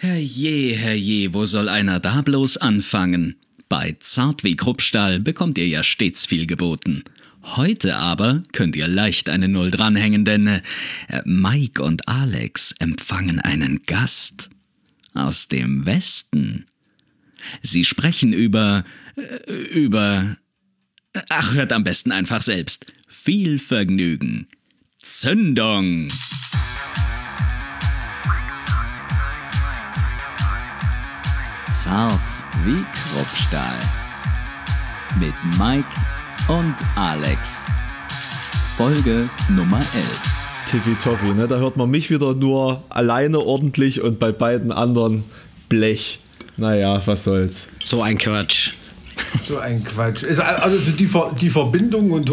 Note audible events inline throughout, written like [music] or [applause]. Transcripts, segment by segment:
Herrje, herrje, wo soll einer da bloß anfangen? Bei Zart wie Kruppstahl bekommt ihr ja stets viel geboten. Heute aber könnt ihr leicht eine Null dranhängen, denn äh, Mike und Alex empfangen einen Gast aus dem Westen. Sie sprechen über. äh, über. Ach, hört am besten einfach selbst. Viel Vergnügen. Zündung! Zart wie Kruppstahl. Mit Mike und Alex. Folge Nummer 11. Tippitoppi, ne? Da hört man mich wieder nur alleine ordentlich und bei beiden anderen Blech. Naja, was soll's. So ein Quatsch. So ein Quatsch. Also die, die Verbindung und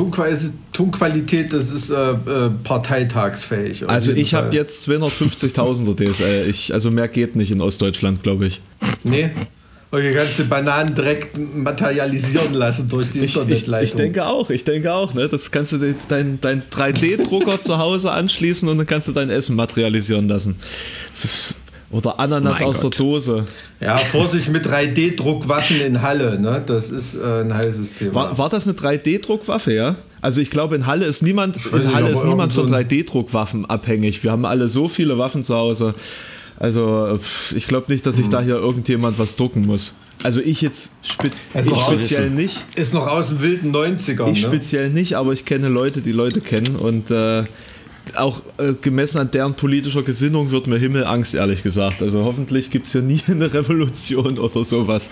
Tonqualität, das ist äh, äh, parteitagsfähig. Also ich habe jetzt 250.000er DSL. Ich, also mehr geht nicht in Ostdeutschland, glaube ich. Nee. Okay, kannst du Bananen direkt materialisieren lassen durch die Ich, ich, Internetleitung. ich denke auch, ich denke auch. Ne? Das kannst du dein, dein, dein 3D-Drucker zu Hause anschließen und dann kannst du dein Essen materialisieren lassen. Oder Ananas Mein aus Gott. der Dose. Ja, Vorsicht mit 3D-Druckwaffen in Halle, ne? Das ist äh, ein heißes Thema. War, war das eine 3D-Druckwaffe, ja? Also ich glaube, in Halle ist niemand, in Halle ist niemand von irgend so 3D-Druckwaffen abhängig. Wir haben alle so viele Waffen zu Hause. Also ich glaube nicht, dass sich da hier irgendjemand was drucken muss. Also ich jetzt spez Also ich speziell wissen. nicht. ist noch aus den wilden 90ern, Ich ne? speziell nicht, aber ich kenne Leute, die Leute kennen und äh, auch äh, gemessen an deren politischer Gesinnung wird mir Himmelangst, ehrlich gesagt. Also hoffentlich gibt es hier nie [laughs] eine Revolution oder sowas.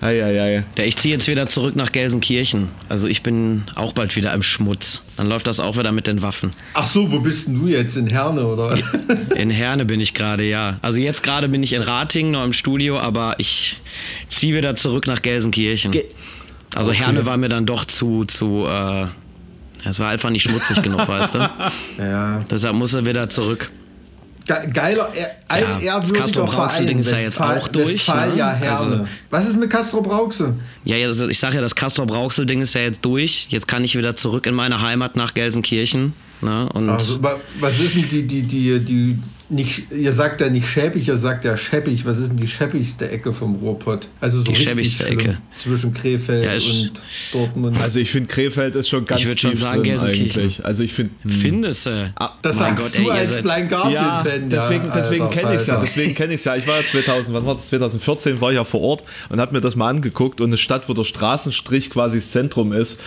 Eieiei. Ja, ich ziehe jetzt wieder zurück nach Gelsenkirchen. Also ich bin auch bald wieder im Schmutz. Dann läuft das auch wieder mit den Waffen. Ach so, wo bist denn du jetzt? In Herne oder was? [laughs] In Herne bin ich gerade, ja. Also jetzt gerade bin ich in Ratingen noch im Studio, aber ich ziehe wieder zurück nach Gelsenkirchen. Ge- also Herne war mir dann doch zu, zu, äh, es war einfach nicht schmutzig genug, weißt du? [laughs] ja. Deshalb muss er wieder zurück. Ge geiler, er, das altehrwürdiger Verein. ist ja jetzt auch durch, Westfalia ne? Herne. Also- Was ist mit Castro Brauxel? Ja, ja, also ich sage ja, das Castor-Brauxel-Ding ist ja jetzt durch. Jetzt kann ich wieder zurück in meine Heimat nach Gelsenkirchen. Ne? Und Also, wa- was ist denn die, die, die, die, nicht, ihr sagt ja nicht schäbig, ihr sagt ja scheppig. Was ist denn die scheppigste Ecke vom Ruhrpott? Also so Die richtig. Ecke. Zwischen Krefeld Ja, und Dortmund. Also ich finde Krefeld ist schon ganz Ich schon tief sagen, drin eigentlich. Also ich finde findest du? das mein sagst Gott, du ey, als Blind ja, Guardian-Fan. deswegen, deswegen Alter kenne ich es ja. Deswegen kenne ich ja. Ich war ja 2000, wann war das? 2014 war ich ja vor Ort und habe mir das mal angeguckt und eine Stadt, wo der Straßenstrich quasi das Zentrum ist.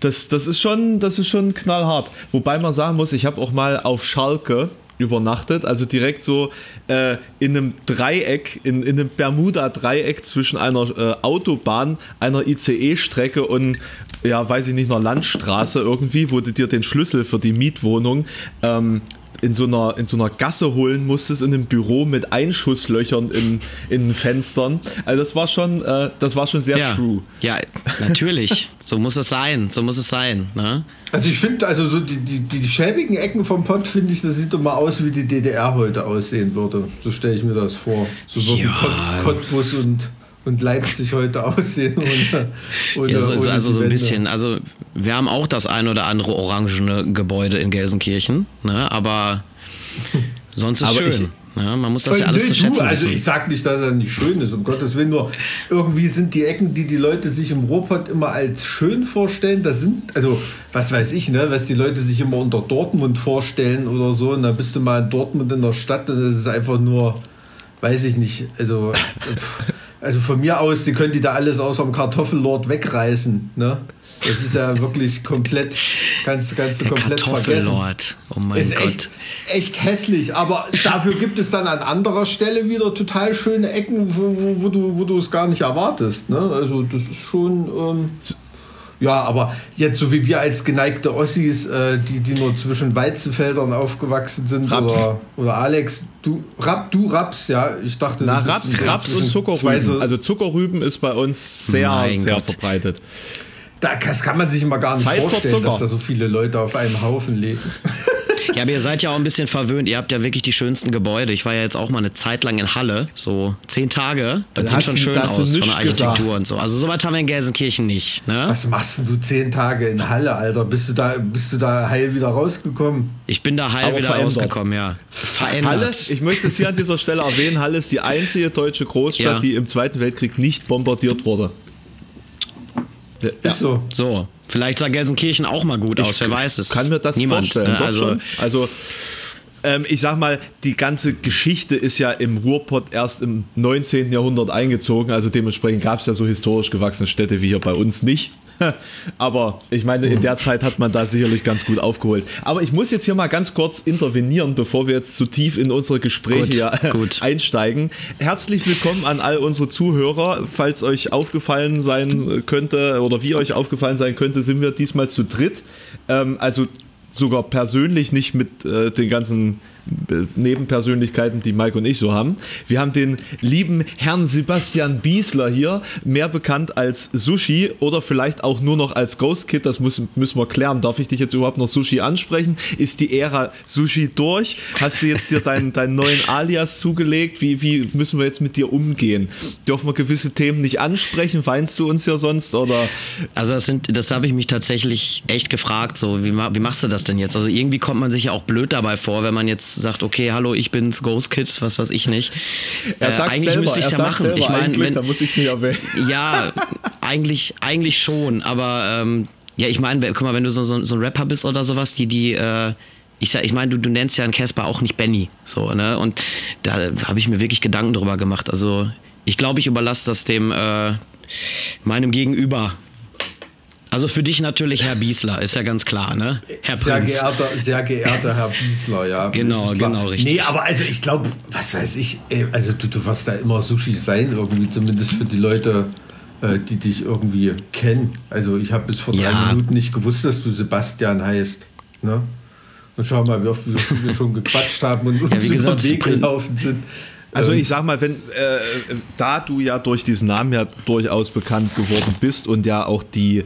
Das, das ist schon, das ist schon knallhart. Wobei man sagen muss, ich habe auch mal auf Schalke übernachtet, also direkt so äh, in einem Dreieck, in, in einem Bermuda-Dreieck zwischen einer äh, Autobahn, einer ICE-Strecke und ja, weiß ich nicht, einer Landstraße irgendwie, wo du dir den Schlüssel für die Mietwohnung ähm, in so, einer, in so einer Gasse holen musstest, in einem Büro mit Einschusslöchern in, in den Fenstern. Also das war schon, äh, das war schon sehr Ja, true. ja, natürlich. so muss es sein. So muss es sein. Ne? Also ich finde, also so die, die, die schäbigen Ecken vom Pott, finde ich, das sieht doch mal aus, wie die DDR heute aussehen würde. So stelle ich mir das vor. So würden Ja. Cottbus und, und Leipzig heute aussehen. Ohne, [laughs] ohne, Ja, so, also die so ein bisschen. Also wir haben auch das ein oder andere orangene Gebäude in Gelsenkirchen, ne? aber [laughs] sonst ist Aber schön. ich- ne? Man muss das ja Äh, alles nee, zu du, schätzen also wissen. ich sag nicht, dass er nicht schön ist, um Gottes Willen, nur irgendwie sind die Ecken, die die Leute sich im Ruhrpott immer als schön vorstellen, das sind, also was weiß ich, ne, was die Leute sich immer unter Dortmund vorstellen oder so, und dann bist du mal in Dortmund in der Stadt und das ist einfach nur, weiß ich nicht, also, [laughs] pff, also von mir aus, die können die da alles außer dem Kartoffellord wegreißen, ne. Das ist ja wirklich komplett, kannst, kannst du Der komplett vergessen. Kartoffellord. Oh mein Ist Gott. echt, echt hässlich, aber dafür gibt es dann an anderer Stelle wieder total schöne Ecken, wo, wo, wo, du, wo du es gar nicht erwartest. Ne? Also das ist schon... Ähm, ja, aber jetzt so wie wir als geneigte Ossis, äh, die, die nur zwischen Weizenfeldern aufgewachsen sind, Raps. oder, oder Alex, du, Rap, du Raps, ja, ich dachte... Na, Raps, Raps und Zuckerrüben. so- Also Zuckerrüben ist bei uns sehr, Mein sehr Gott. verbreitet. da, das kann man sich immer gar nicht Zeit vorstellen, dass da so viele Leute auf einem Haufen leben. Ja, aber ihr seid ja auch ein bisschen verwöhnt. Ihr habt ja wirklich die schönsten Gebäude. Ich war ja jetzt auch mal eine Zeit lang in Halle, so zehn Tage. Das Da sieht schon schön aus von der Architektur gesagt. und so. Also sowas haben wir in Gelsenkirchen nicht. Ne? Was machst denn du zehn Tage in Halle, Alter? Bist du da, bist du da heil wieder rausgekommen? Ich bin da heil Aber wieder verändert. rausgekommen, ja. Verändert. Halle, ich möchte es hier an dieser Stelle erwähnen, Halle ist die einzige deutsche Großstadt, Ja. die im Zweiten Weltkrieg nicht bombardiert wurde. Ja. Ist so. So, vielleicht sah Gelsenkirchen auch mal gut aus, wer weiß es. kann mir das Niemand, vorstellen. ne? Doch Also, schon. Also ähm, ich sag mal, die ganze Geschichte ist ja im Ruhrpott erst im 19. Jahrhundert eingezogen. Also dementsprechend gab es ja so historisch gewachsene Städte wie hier bei uns nicht. [laughs] Aber ich meine, in der Zeit hat man da sicherlich ganz gut aufgeholt. Aber ich muss jetzt hier mal ganz kurz intervenieren, bevor wir jetzt zu tief in unsere Gespräche Gut, [laughs] gut. einsteigen. Herzlich willkommen an all unsere Zuhörer. Falls euch aufgefallen sein könnte oder wie euch aufgefallen sein könnte, sind wir diesmal zu dritt. Ähm, also sogar persönlich nicht mit äh, den ganzen Nebenpersönlichkeiten, die Mike und ich so haben. Wir haben den lieben Herrn Sebastian Biesler hier, mehr bekannt als Sushi oder vielleicht auch nur noch als Ghost Kid. Das muss, müssen wir klären. Darf ich dich jetzt überhaupt noch Sushi ansprechen? Ist die Ära Sushi durch? Hast du jetzt hier deinen, [laughs] deinen neuen Alias zugelegt? Wie, wie müssen wir jetzt mit dir umgehen? Dürfen wir gewisse Themen nicht ansprechen? Weinst du uns ja sonst? Oder also das, sind, das habe ich mich tatsächlich echt gefragt, so, wie, wie machst du das denn jetzt? Also irgendwie kommt man sich ja auch blöd dabei vor, wenn man jetzt sagt, okay, hallo, ich bin's, Ghost Kids, was weiß ich nicht. er Äh, sagt eigentlich selber, müsste ich ja machen. Selber, ich meine, wenn, da muss ich nicht erwähnen. [laughs] Ja, eigentlich, eigentlich schon, aber ähm, ja, ich meine, guck mal, wenn du so, so, so ein Rapper bist oder sowas, die, die, äh, ich sag, ich meine, du, du nennst ja einen Casper auch nicht Benny, so, ne? Und da habe ich mir wirklich Gedanken drüber gemacht. Also, ich glaube, ich überlasse das dem, äh, meinem Gegenüber. Also für dich natürlich Herr Biesler, ist ja ganz klar, ne? Herr Sehr Prinz. geehrter, sehr geehrter Herr Biesler, ja. Genau, genau, richtig. Nee, aber also ich glaube, was weiß ich, ey, also du, du wirst da immer Sushi sein, irgendwie, zumindest für die Leute, äh, die dich irgendwie kennen. Also ich habe bis vor drei Ja. Minuten nicht gewusst, dass du Sebastian heißt. Ne? Und schau mal, wie oft wir schon, gequatscht haben und [laughs] uns wie über gesagt, den Weg gelaufen sind. Also Ähm, ich sag mal, wenn äh, da du ja durch diesen Namen ja durchaus bekannt geworden bist und ja auch die,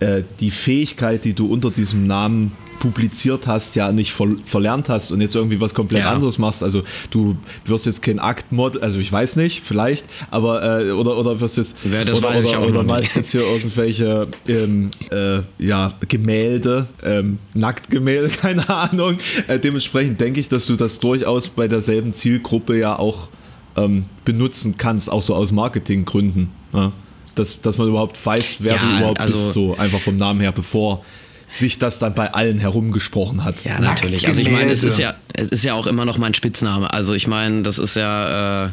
äh, die Fähigkeit, die du unter diesem Namen publiziert hast, ja nicht ver verlernt hast und jetzt irgendwie was komplett Ja. anderes machst. Also du wirst jetzt kein Aktmod, also ich weiß nicht, vielleicht, aber äh, oder oder wirst jetzt Ja, das oder, weiß ich oder, auch oder malst jetzt hier irgendwelche ähm, äh, ja, Gemälde, ähm, Nacktgemälde, [laughs] keine Ahnung. Äh, dementsprechend denke ich, dass du das durchaus bei derselben Zielgruppe ja auch ähm, benutzen kannst, auch so aus Marketinggründen. Ja? Dass, dass man überhaupt weiß, wer Ja, du überhaupt also- bist, so einfach vom Namen her, bevor sich das dann bei allen herumgesprochen hat. Ja, natürlich. Also ich meine, es ist ja, es ist ja auch immer noch mein Spitzname. Also ich meine, das ist ja, äh,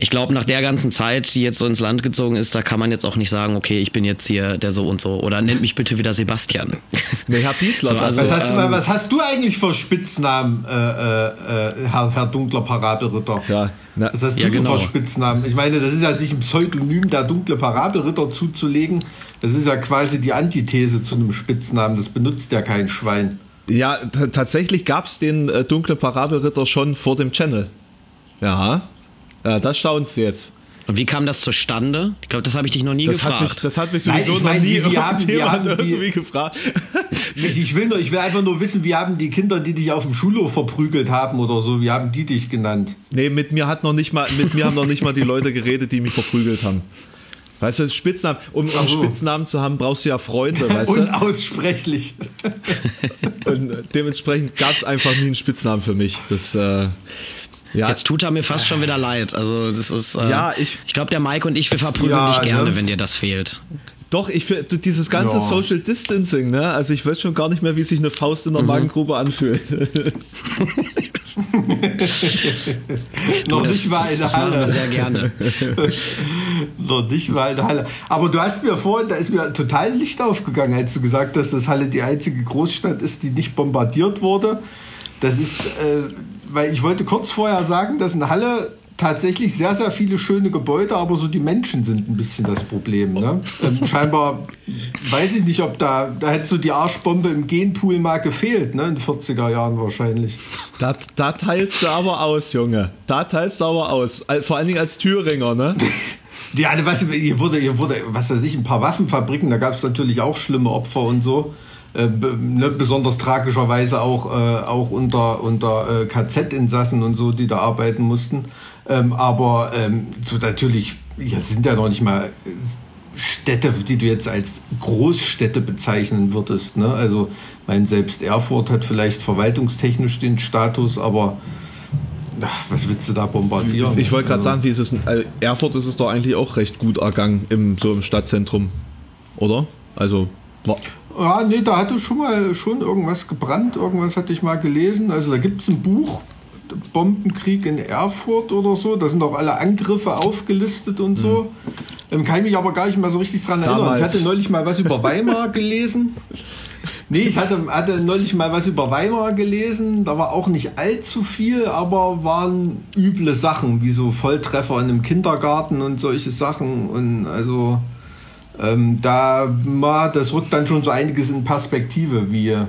ich glaube, nach der ganzen Zeit, die jetzt so ins Land gezogen ist, da kann man jetzt auch nicht sagen, okay, ich bin jetzt hier der so und so. Oder nennt mich bitte wieder Sebastian. [laughs] Nee, Herr Biesler, So, also- was, hast du, ähm, was hast du eigentlich für Spitznamen, äh, äh, äh, Herr, Herr dunkler Parabelritter? Ja, na, Was hast du Ja, genau. für Spitznamen? Ich meine, das ist ja sich ein Pseudonym der dunkle Parabelritter zuzulegen. Das ist ja quasi die Antithese zu einem Spitznamen. Das benutzt ja kein Schwein. Ja, tatsächlich gab es den äh, dunkle Parabelritter schon vor dem Channel. Ja, äh, das staunst du jetzt. Und wie kam das zustande? Ich glaube, das habe ich dich noch nie Das hat, mich, gefragt. das hat mich Nein, sowieso ich meine, noch nie wir- haben- wir irgendjemand haben die- irgendwie gefragt. [laughs] Ich, ich, will nur, ich will einfach nur wissen, wie haben die Kinder, die dich auf dem Schulhof verprügelt haben oder so, wie haben die dich genannt? Nee, mit mir hat noch nicht mal, mit mir haben noch nicht mal die Leute geredet, die mich verprügelt haben. Weißt du, Spitznamen, um, um. Spitznamen zu haben, brauchst du ja Freunde, [laughs] weißt du? Unaussprechlich. Und dementsprechend gab es einfach nie einen Spitznamen für mich. Das, äh, ja, Jetzt tut er mir fast schon wieder leid. Also das ist. Äh, Ja, ich- Ich glaube, der Mike und ich, wir verprügeln Ja, dich gerne, ne? wenn dir das fehlt. doch, ich finde dieses ganze Ja. Social Distancing, ne? Also ich weiß schon gar nicht mehr, wie sich eine Faust in der Mhm. Magengrube anfühlt. [laughs] Noch Das- nicht mal in der das machen wir Halle. sehr gerne. [laughs] Noch nicht mal in der Halle. Aber du hast mir vorhin, da ist mir total Licht aufgegangen, als du gesagt hast, dass Halle die einzige Großstadt ist, die nicht bombardiert wurde. Das ist, äh, weil ich wollte kurz vorher sagen, dass in Halle tatsächlich sehr, sehr viele schöne Gebäude, aber so die Menschen sind ein bisschen das Problem. Ne? Ähm, scheinbar weiß ich nicht, ob da, da hätte so die Arschbombe im Genpool mal gefehlt, ne? in den 40er Jahren wahrscheinlich. da, da teilst du aber aus, Junge. Da teilst du aber aus. Vor allen Dingen als Thüringer, ne? [laughs] Ja, was, hier wurde, hier wurde, was weiß ich, ein paar Waffenfabriken, da gab es natürlich auch schlimme Opfer und so. Äh, ne, besonders tragischerweise auch, äh, auch unter, unter äh, KZ-Insassen und so, die da arbeiten mussten. Ähm, aber ähm, so natürlich, ja, sind ja noch nicht mal Städte, die du jetzt als Großstädte bezeichnen würdest. Ne? Also, mein selbst Erfurt hat vielleicht verwaltungstechnisch den Status, aber ach, was willst du da bombardieren? Ich wollte gerade Also, sagen, wie ist es in äh, Erfurt ist es doch eigentlich auch recht gut ergangen im, so im Stadtzentrum, oder? Also, wa- Ja, nee, da hatte schon mal schon irgendwas gebrannt, irgendwas hatte ich mal gelesen. Also da gibt es ein Buch, Bombenkrieg in Erfurt oder so. Da sind auch alle Angriffe aufgelistet und so. Ähm, kann ich mich aber gar nicht mehr so richtig dran erinnern. Damals. Ich hatte neulich mal was über Weimar [laughs] gelesen. Nee, ich hatte, hatte neulich mal was über Weimar gelesen. Da war auch nicht allzu viel, aber waren üble Sachen, wie so Volltreffer in einem Kindergarten und solche Sachen. Und also ähm, da, ma, das rückt dann schon so einiges in Perspektive, wie, äh,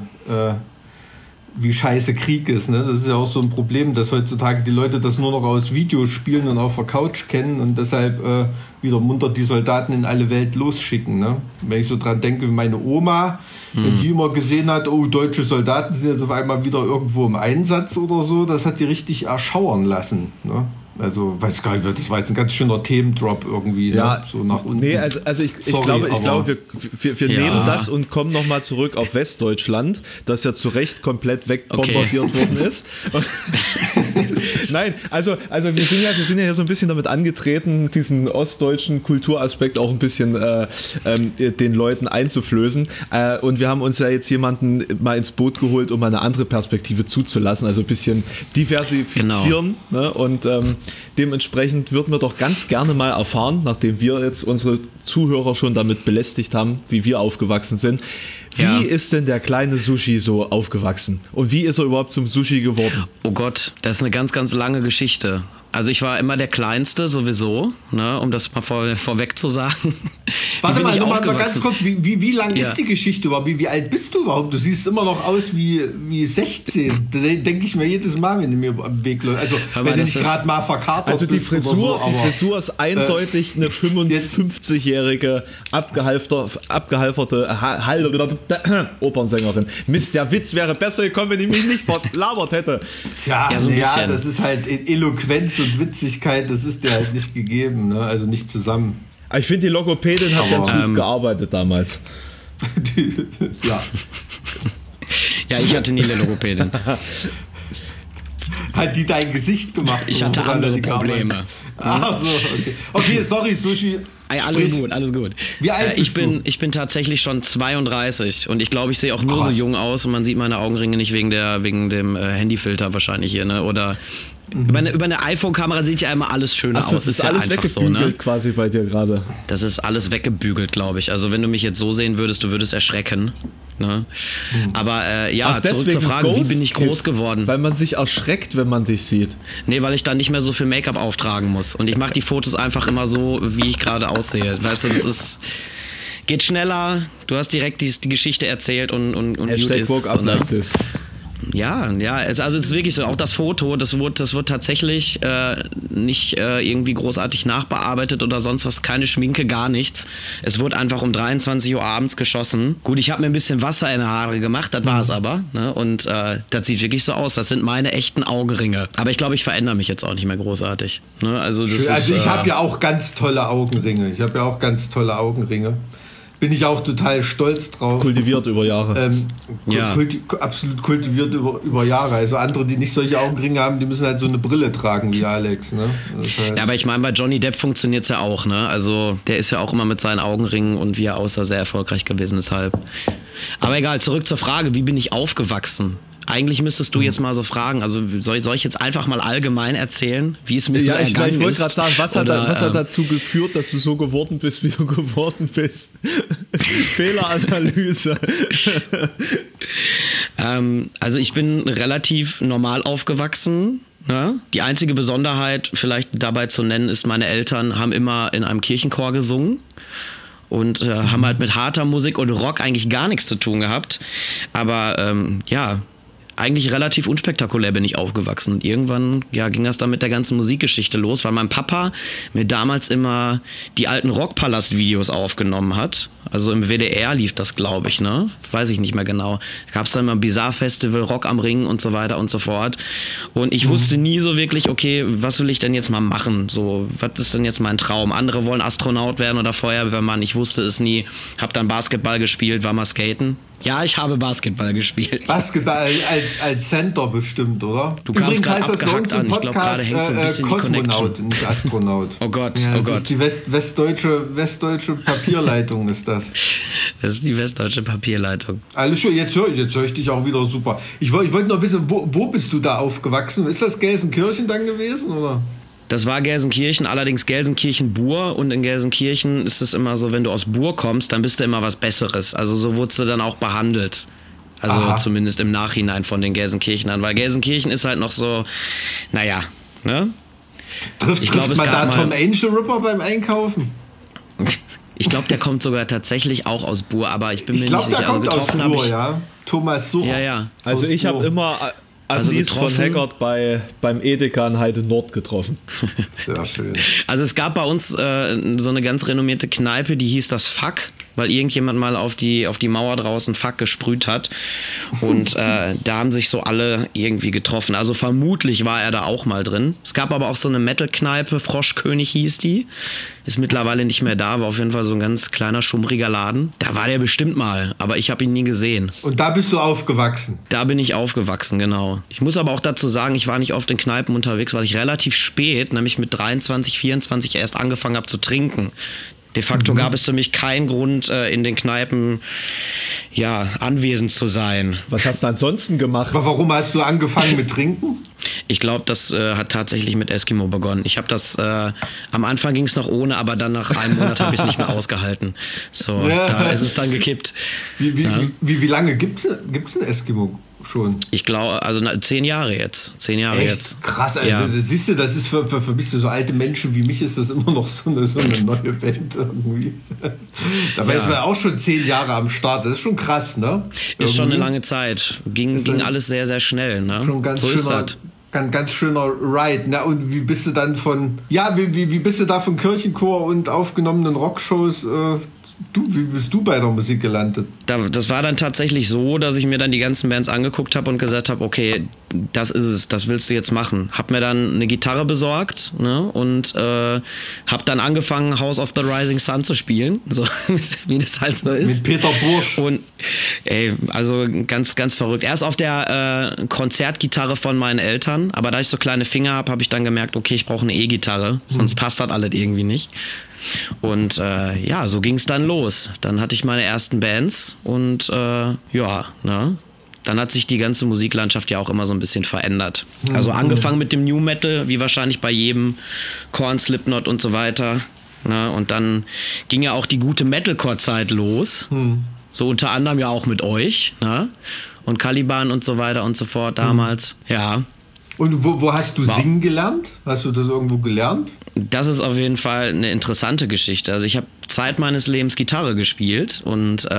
wie scheiße Krieg ist. Ne? Das ist ja auch so ein Problem, dass heutzutage die Leute das nur noch aus Videospielen und auf der Couch kennen und deshalb äh, wieder munter die Soldaten in alle Welt losschicken. Ne? Wenn ich so dran denke, wie meine Oma, wenn die immer gesehen hat, oh, deutsche Soldaten sind jetzt auf einmal wieder irgendwo im Einsatz oder so, das hat die richtig erschauern lassen. Ne? Also, weiß gar nicht, das war jetzt ein ganz schöner Themendrop irgendwie, ja, ne? so nach unten. Nee, also, also ich, ich Sorry, glaube, ich glaube wir, wir, wir Ja. nehmen das und kommen nochmal zurück auf Westdeutschland, das ja zu Recht komplett wegbombardiert Okay. worden ist. [laughs] Nein, also, also wir, sind ja, wir sind ja hier so ein bisschen damit angetreten, diesen ostdeutschen Kulturaspekt auch ein bisschen äh, ähm, den Leuten einzuflößen. Äh, und wir haben uns ja jetzt jemanden mal ins Boot geholt, um mal eine andere Perspektive zuzulassen, also ein bisschen diversifizieren. Ne? Und ähm, dementsprechend würden wir doch ganz gerne mal erfahren, nachdem wir jetzt unsere Zuhörer schon damit belästigt haben, wie wir aufgewachsen sind. Wie Ja. ist denn der kleine Sushi so aufgewachsen? Und wie ist er überhaupt zum Sushi geworden? Oh Gott, das ist eine ganz, ganz lange Geschichte. Also ich war immer der Kleinste sowieso, ne, um das mal vor, vorweg zu sagen. [laughs] Wie Warte mal, mal, ganz kurz, wie, wie, wie lang Ja. ist die Geschichte überhaupt? Wie, wie alt bist du überhaupt? Du siehst immer noch aus wie, wie 16. [laughs] Da denke ich mir jedes Mal, wenn du mir am Weg läufst. Also, mal, wenn du nicht gerade mal verkatert Also die bist oder Frisur, so, die aber äh, Frisur ist eindeutig eine 55-jährige abgehalfter, abgehalferte Hall- [coughs] Opernsängerin. Mist, der Witz wäre besser gekommen, wenn ich mich nicht verlabert hätte. Tja, Ja, so ja, das ist halt Eloquenz und Witzigkeit, das ist dir halt nicht gegeben, ne? also nicht zusammen. Aber ich finde, die Logopädin hat ganz gut ähm, gearbeitet damals. [laughs] ja. Ja, ich hatte nie eine Logopädin. Hat die dein Gesicht gemacht? Ich hatte andere die? Probleme. Ach so, okay. Okay, sorry, Sushi. Ey, alles Sprich. gut, alles gut. Wie alt äh, ich bist du? bin, Ich bin tatsächlich schon 32 und ich glaube, ich sehe auch nur Krass. so jung aus und man sieht meine Augenringe nicht wegen, der, wegen dem äh, Handyfilter wahrscheinlich hier, ne? Oder über eine, über eine iPhone-Kamera sieht ja immer alles schöner aus. das ist ja alles einfach so, ne? quasi bei dir gerade. Das ist alles weggebügelt, glaube ich. Also wenn du mich jetzt so sehen würdest, du würdest erschrecken. Ne? Aber äh, ja, Ach, zurück zur Frage, wie bin ich groß geworden? Weil man sich erschreckt, wenn man dich sieht. Nee, weil ich dann nicht mehr so viel Make-up auftragen muss. Und ich mache die Fotos einfach immer so, wie ich gerade aussehe. Weißt du, das ist. Geht schneller, du hast direkt die, die Geschichte erzählt und, und, und gut Hashtag ist. Burg Und, Atlantis. Ja, ja, es, also es ist wirklich so. Auch das Foto, das wird, das wird tatsächlich äh, nicht äh, irgendwie großartig nachbearbeitet oder sonst was, keine Schminke, gar nichts. Es wird einfach um 23 Uhr abends geschossen. Gut, ich habe mir ein bisschen Wasser in die Haare gemacht, das war es aber. Ne? Und äh, das sieht wirklich so aus. Das sind meine echten Augenringe. Aber ich glaube, ich verändere mich jetzt auch nicht mehr großartig. Ne? Also, das Also ist, ich äh, habe ja auch ganz tolle Augenringe. Ich habe ja auch ganz tolle Augenringe. Bin ich auch total stolz drauf. Kultiviert über Jahre. Ähm, kul- Ja. kulti absolut kultiviert über, über Jahre. Also andere, die nicht solche Augenringe haben, die müssen halt so eine Brille tragen wie Alex. Ne? Das halt Ja, aber ich meine, bei Johnny Depp funktioniert es ja auch, ne? Also der ist ja auch immer mit seinen Augenringen und wie er aussah, sehr erfolgreich gewesen, deshalb. Aber egal, zurück zur Frage, wie bin ich aufgewachsen? Eigentlich müsstest du jetzt mal so fragen, also soll, soll ich jetzt einfach mal allgemein erzählen, wie es mir so ja, ich, ergangen ich wollte ist? gerade sagen, was, hat, Oder, was hat ähm, dazu geführt, dass du so geworden bist, wie du [laughs] geworden bist? [laughs] Fehleranalyse. [laughs] Ähm, also ich bin relativ normal aufgewachsen. Ne? Die einzige Besonderheit vielleicht dabei zu nennen ist, meine Eltern haben immer in einem Kirchenchor gesungen und äh, haben halt mit harter Musik und Rock eigentlich gar nichts zu tun gehabt. Aber ähm, ja, eigentlich relativ unspektakulär bin ich aufgewachsen. Und irgendwann ja, ging das dann mit der ganzen Musikgeschichte los, weil mein Papa mir damals immer die alten Rockpalast-Videos aufgenommen hat. Also im WDR lief das, glaube ich, ne? Weiß ich nicht mehr genau. Da gab es dann mal Bizarre Festival, Rock am Ring und so weiter und so fort. Und ich mhm. wusste nie so wirklich, okay, was will ich denn jetzt mal machen? So, was ist denn jetzt mein Traum? Andere wollen Astronaut werden oder Feuerwehrmann. Ich wusste es nie. Hab dann Basketball gespielt, war mal skaten. Ja, ich habe Basketball gespielt. Basketball als, als Center bestimmt, oder? Du Übrigens heißt das bei uns im Podcast glaub, so äh, Kosmonaut, nicht Astronaut. [laughs] oh Gott, ja, oh Gott. Ist die West, westdeutsche, westdeutsche Papierleitung ist das. Das ist die westdeutsche Papierleitung. Alles schön, jetzt höre jetzt hör ich dich auch wieder super. Ich, wollte noch wissen, wo, wo bist du da aufgewachsen? Ist das Gelsenkirchen dann gewesen, oder? Das war Gelsenkirchen, allerdings Gelsenkirchen-Bur und in Gelsenkirchen ist es immer so, wenn du aus Bur kommst, dann bist du immer was Besseres. Also so wurdest du dann auch behandelt. Also Aha. zumindest im Nachhinein von den Gelsenkirchenern, weil Gelsenkirchen ist halt noch so, naja, ne? Trifft, ich trifft glaub, man da Tom Angel Ripper beim Einkaufen? Ich glaube, der kommt sogar tatsächlich auch aus Bur, aber ich bin ich mir glaub, nicht sicher. Ich glaube, der kommt also aus Bur, ja. Thomas Such. Ja, ja. Also ich habe immer also Assis also von Haggard bei, beim Edeka in Heide Nord getroffen. Sehr schön. Also es gab bei uns äh, so eine ganz renommierte Kneipe, die hieß das Fuck weil irgendjemand mal auf die, auf die Mauer draußen Fuck gesprüht hat. Und äh, [laughs] da haben sich so alle irgendwie getroffen. Also vermutlich war er da auch mal drin. Es gab aber auch so eine Metal-Kneipe, Froschkönig hieß die. Ist mittlerweile nicht mehr da, war auf jeden Fall so ein ganz kleiner, schummriger Laden. Da war der bestimmt mal, aber ich habe ihn nie gesehen. Und da bist du aufgewachsen? Da bin ich aufgewachsen, genau. Ich muss aber auch dazu sagen, ich war nicht oft in Kneipen unterwegs, weil ich relativ spät, nämlich mit 23, 24 erst angefangen habe zu trinken. De facto mhm. gab es für mich keinen Grund, äh, in den Kneipen ja, anwesend zu sein. Was hast du ansonsten gemacht? Aber warum hast du angefangen mit Trinken? [laughs] Ich glaube, das äh, hat tatsächlich mit Eskimo begonnen. Ich habe das, äh, am Anfang ging es noch ohne, aber dann nach einem Monat habe ich es nicht mehr ausgehalten. So, ja. da ist es dann gekippt. Wie, wie, ja. wie, wie lange gibt es ein Eskimo? Schon. Ich glaube, also na, zehn Jahre jetzt. Zehn Jahre Echt? jetzt. Krass, Alter. Ja. Siehst du, das ist für, für, für mich so alte Menschen wie mich ist das immer noch so eine, so eine [laughs] neue Band irgendwie. [laughs] Dabei ja. ist man auch schon zehn Jahre am Start. Das ist schon krass, ne? Irgendwie. Ist schon eine lange Zeit. Ging, ging alles sehr, sehr schnell, ne? Schon ganz so schöner, ist das. Ganz, ganz schöner Ride. Na, und wie bist du dann von, ja, wie, wie, wie bist du da von Kirchenchor und aufgenommenen Rockshows äh, Du, wie bist du bei der Musik gelandet? das war dann tatsächlich so, dass ich mir dann die ganzen Bands angeguckt habe und gesagt habe, okay, das ist es, das willst du jetzt machen. Hab mir dann eine Gitarre besorgt ne, und äh, hab dann angefangen, House of the Rising Sun zu spielen, [laughs] so wie das halt so ist. Mit Peter Bursch. Und ey, also ganz, ganz verrückt. Erst auf der äh, Konzertgitarre von meinen Eltern, aber da ich so kleine Finger habe, habe ich dann gemerkt, okay, ich brauche eine E-Gitarre, sonst hm. passt das alles irgendwie nicht. Und äh, ja, so ging es dann los. Dann hatte ich meine ersten Bands und äh, ja, ne? Dann hat sich die ganze Musiklandschaft ja auch immer so ein bisschen verändert. Also angefangen mit dem New Metal, wie wahrscheinlich bei jedem Korn, Slipknot und so weiter. Ne? Und dann ging ja auch die gute Metalcore-Zeit los. Hm. So unter anderem ja auch mit euch. Ne? Und Caliban und so weiter und so fort damals. Hm. Ja. Und wo, wo hast du singen gelernt? Hast du das irgendwo gelernt? Das ist auf jeden Fall eine interessante Geschichte. Also ich habe Zeit meines Lebens Gitarre gespielt und äh,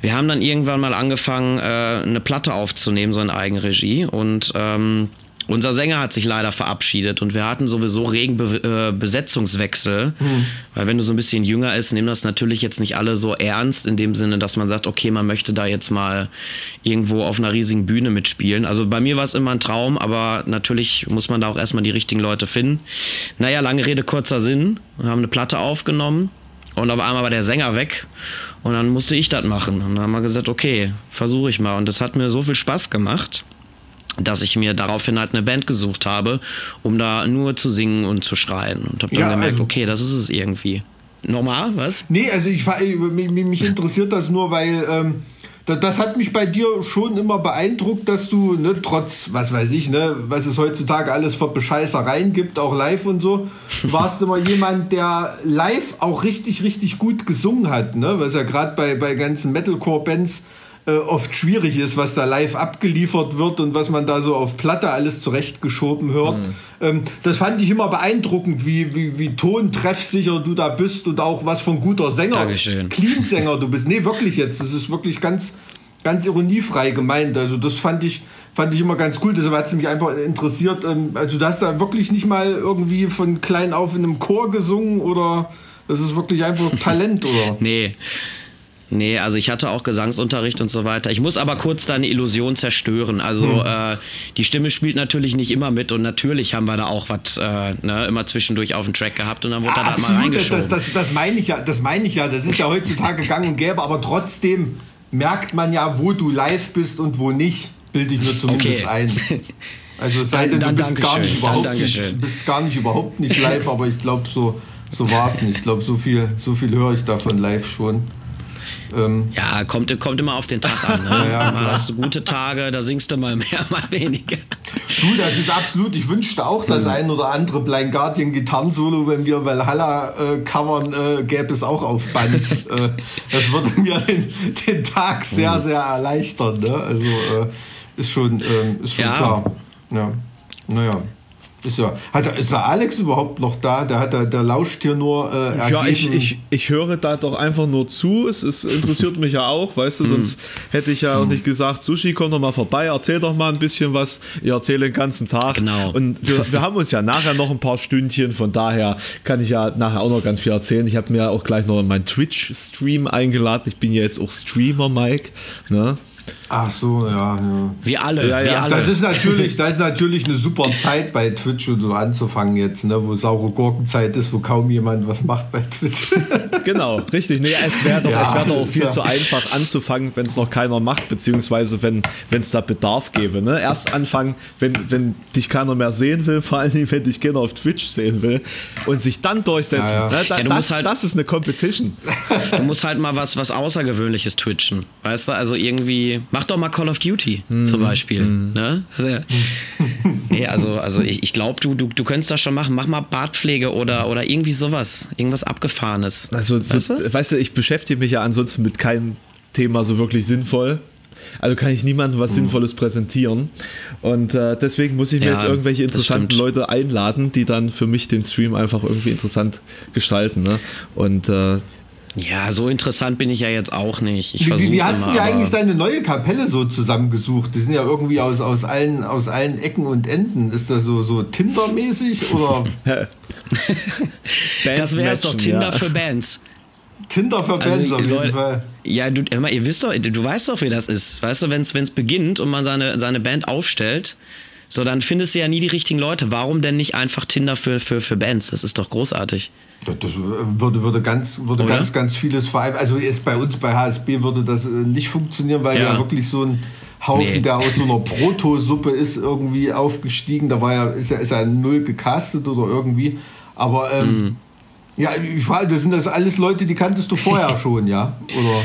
wir haben dann irgendwann mal angefangen, äh, eine Platte aufzunehmen, so in Eigenregie. Und ähm, unser Sänger hat sich leider verabschiedet und wir hatten sowieso regen Be äh, Besetzungswechsel, mhm. weil wenn du so ein bisschen jünger ist, nehmen das natürlich jetzt nicht alle so ernst in dem Sinne, dass man sagt, okay, man möchte da jetzt mal irgendwo auf einer riesigen Bühne mitspielen. Also bei mir war es immer ein Traum, aber natürlich muss man da auch erstmal die richtigen Leute finden. Naja, lange Rede, kurzer Sinn. Wir haben eine Platte aufgenommen und auf einmal war der Sänger weg und dann musste ich das machen. Und dann haben wir gesagt, okay, versuche ich mal. Und das hat mir so viel Spaß gemacht dass ich mir daraufhin halt eine Band gesucht habe, um da nur zu singen und zu schreien. Und habe dann ja, gemerkt, also, okay, das ist es irgendwie. Nochmal, was? Nee, also ich, mich, mich interessiert das nur, weil ähm, das hat mich bei dir schon immer beeindruckt, dass du, ne, trotz, was weiß ich, ne, was es heutzutage alles für Bescheißereien gibt, auch live und so, [laughs] warst immer jemand, der live auch richtig, richtig gut gesungen hat, ne, was ja gerade bei, bei ganzen Metalcore-Bands äh, oft schwierig ist, was da live abgeliefert wird und was man da so auf Platte alles zurechtgeschoben hört. Mhm. Ähm, das fand ich immer beeindruckend, wie, wie, wie tontreffsicher du da bist und auch was von guter Sänger, Dankeschön. Clean-Sänger du bist. Nee, wirklich jetzt. Das ist wirklich ganz, ganz ironiefrei gemeint. Also das fand ich, fand ich immer ganz cool. Deshalb hat es mich einfach interessiert. Ähm, also du hast da wirklich nicht mal irgendwie von klein auf in einem Chor gesungen oder Das ist wirklich einfach Talent, oder? [laughs] Nee. Nee, also ich hatte auch Gesangsunterricht und so weiter. Ich muss aber kurz deine Illusion zerstören. Also hm. äh, die Stimme spielt natürlich nicht immer mit und natürlich haben wir da auch was äh, ne, immer zwischendurch auf dem Track gehabt und dann wurde ah, da mal reingeschoben. Das, das, das meine ich ja, das meine ich ja. Das ist ja heutzutage gang und gäbe, aber trotzdem merkt man ja, wo du live bist und wo nicht. Bilde ich mir zumindest okay. ein. Also sei denn, du bist gar, nicht überhaupt nicht, bist gar nicht überhaupt nicht live, aber ich glaube, so, so war es nicht. Ich glaube, so viel, so viel höre ich davon live schon. Ähm ja, kommt, kommt immer auf den Tag an. Ne? [laughs] ja, ja, mal hast du gute Tage, da singst du mal mehr, [laughs] mal weniger. Du, das ist absolut. Ich wünschte auch, dass hm. ein oder andere Blind Guardian Gitarrensolo, wenn wir Valhalla äh, covern, äh, gäbe es auch auf Band. [laughs] äh, das würde mir den, den Tag sehr, hm. sehr erleichtern. Ne? Also äh, ist schon, ähm, ist schon ja. klar. Ja. Naja. Ist ja, hat, ist der Alex überhaupt noch da? Der, hat, der, der lauscht hier nur äh. Ja, ich, ich, ich höre da doch einfach nur zu. Es, es interessiert mich ja auch, weißt du, hm. sonst hätte ich ja auch hm. nicht gesagt, Sushi, komm doch mal vorbei, erzähl doch mal ein bisschen was. Ich erzähle den ganzen Tag. Genau. Und wir, wir haben uns ja nachher noch ein paar Stündchen, von daher kann ich ja nachher auch noch ganz viel erzählen. Ich habe mir auch gleich noch meinen Twitch-Stream eingeladen. Ich bin ja jetzt auch Streamer, Mike. Ne? Ach so, ja. ja. Wir alle, ja, ja. alle. Das ist natürlich, das ist natürlich eine super Zeit bei Twitch und so anzufangen jetzt, ne, wo saure Gurkenzeit ist, wo kaum jemand was macht bei Twitch. [laughs] genau, richtig. Nee, es wäre doch, ja, wär doch auch viel zu einfach anzufangen, wenn es noch keiner macht, beziehungsweise wenn es da Bedarf gäbe. Ne? Erst anfangen, wenn, wenn dich keiner mehr sehen will, vor allem wenn dich keiner auf Twitch sehen will und sich dann durchsetzen. Ne? Da, das, halt, das ist eine Competition. Du musst halt mal was, was Außergewöhnliches twitchen. Weißt du, also irgendwie mach doch mal Call of Duty hm. zum Beispiel. Hm. Ne? [laughs] Nee, also, also ich, ich glaube, du, du, du könntest das schon machen. Mach mal Bartpflege oder, oder irgendwie sowas. Irgendwas Abgefahrenes. Also, weißt, so, du? weißt du, ich beschäftige mich ja ansonsten mit keinem Thema so wirklich sinnvoll. Also kann ich niemandem was hm. Sinnvolles präsentieren. Und äh, deswegen muss ich mir ja, jetzt irgendwelche interessanten Leute einladen, die dann für mich den Stream einfach irgendwie interessant gestalten. Ne? Und äh, ja, so interessant bin ich ja jetzt auch nicht. Ich wie, wie hast du dir eigentlich deine neue Kapelle so zusammengesucht? Die sind ja irgendwie aus, aus, allen, aus allen Ecken und Enden. Ist das so, so Tinder-mäßig oder? [laughs] das wäre es doch Tinder ja. für Bands. Tinder für also, Bands auf jeden Leute, Fall. Ja, du, mal, ihr wisst doch, du weißt doch, wie das ist. Weißt du, wenn es beginnt und man seine, seine Band aufstellt, so dann findest du ja nie die richtigen Leute. Warum denn nicht einfach Tinder für, für, für Bands? Das ist doch großartig. Das würde, würde, ganz, würde ganz, ganz vieles vereinfachen. Also jetzt bei uns bei HSB würde das äh, nicht funktionieren, weil ja, ja wirklich so ein Haufen, nee. der aus so einer [laughs] Protosuppe ist, irgendwie aufgestiegen. Da war ja, ist ja, ist ja null gecastet oder irgendwie. Aber ähm, mm. Ja, ich frage, das sind das alles Leute, die kanntest du vorher [laughs] schon, ja? Oder?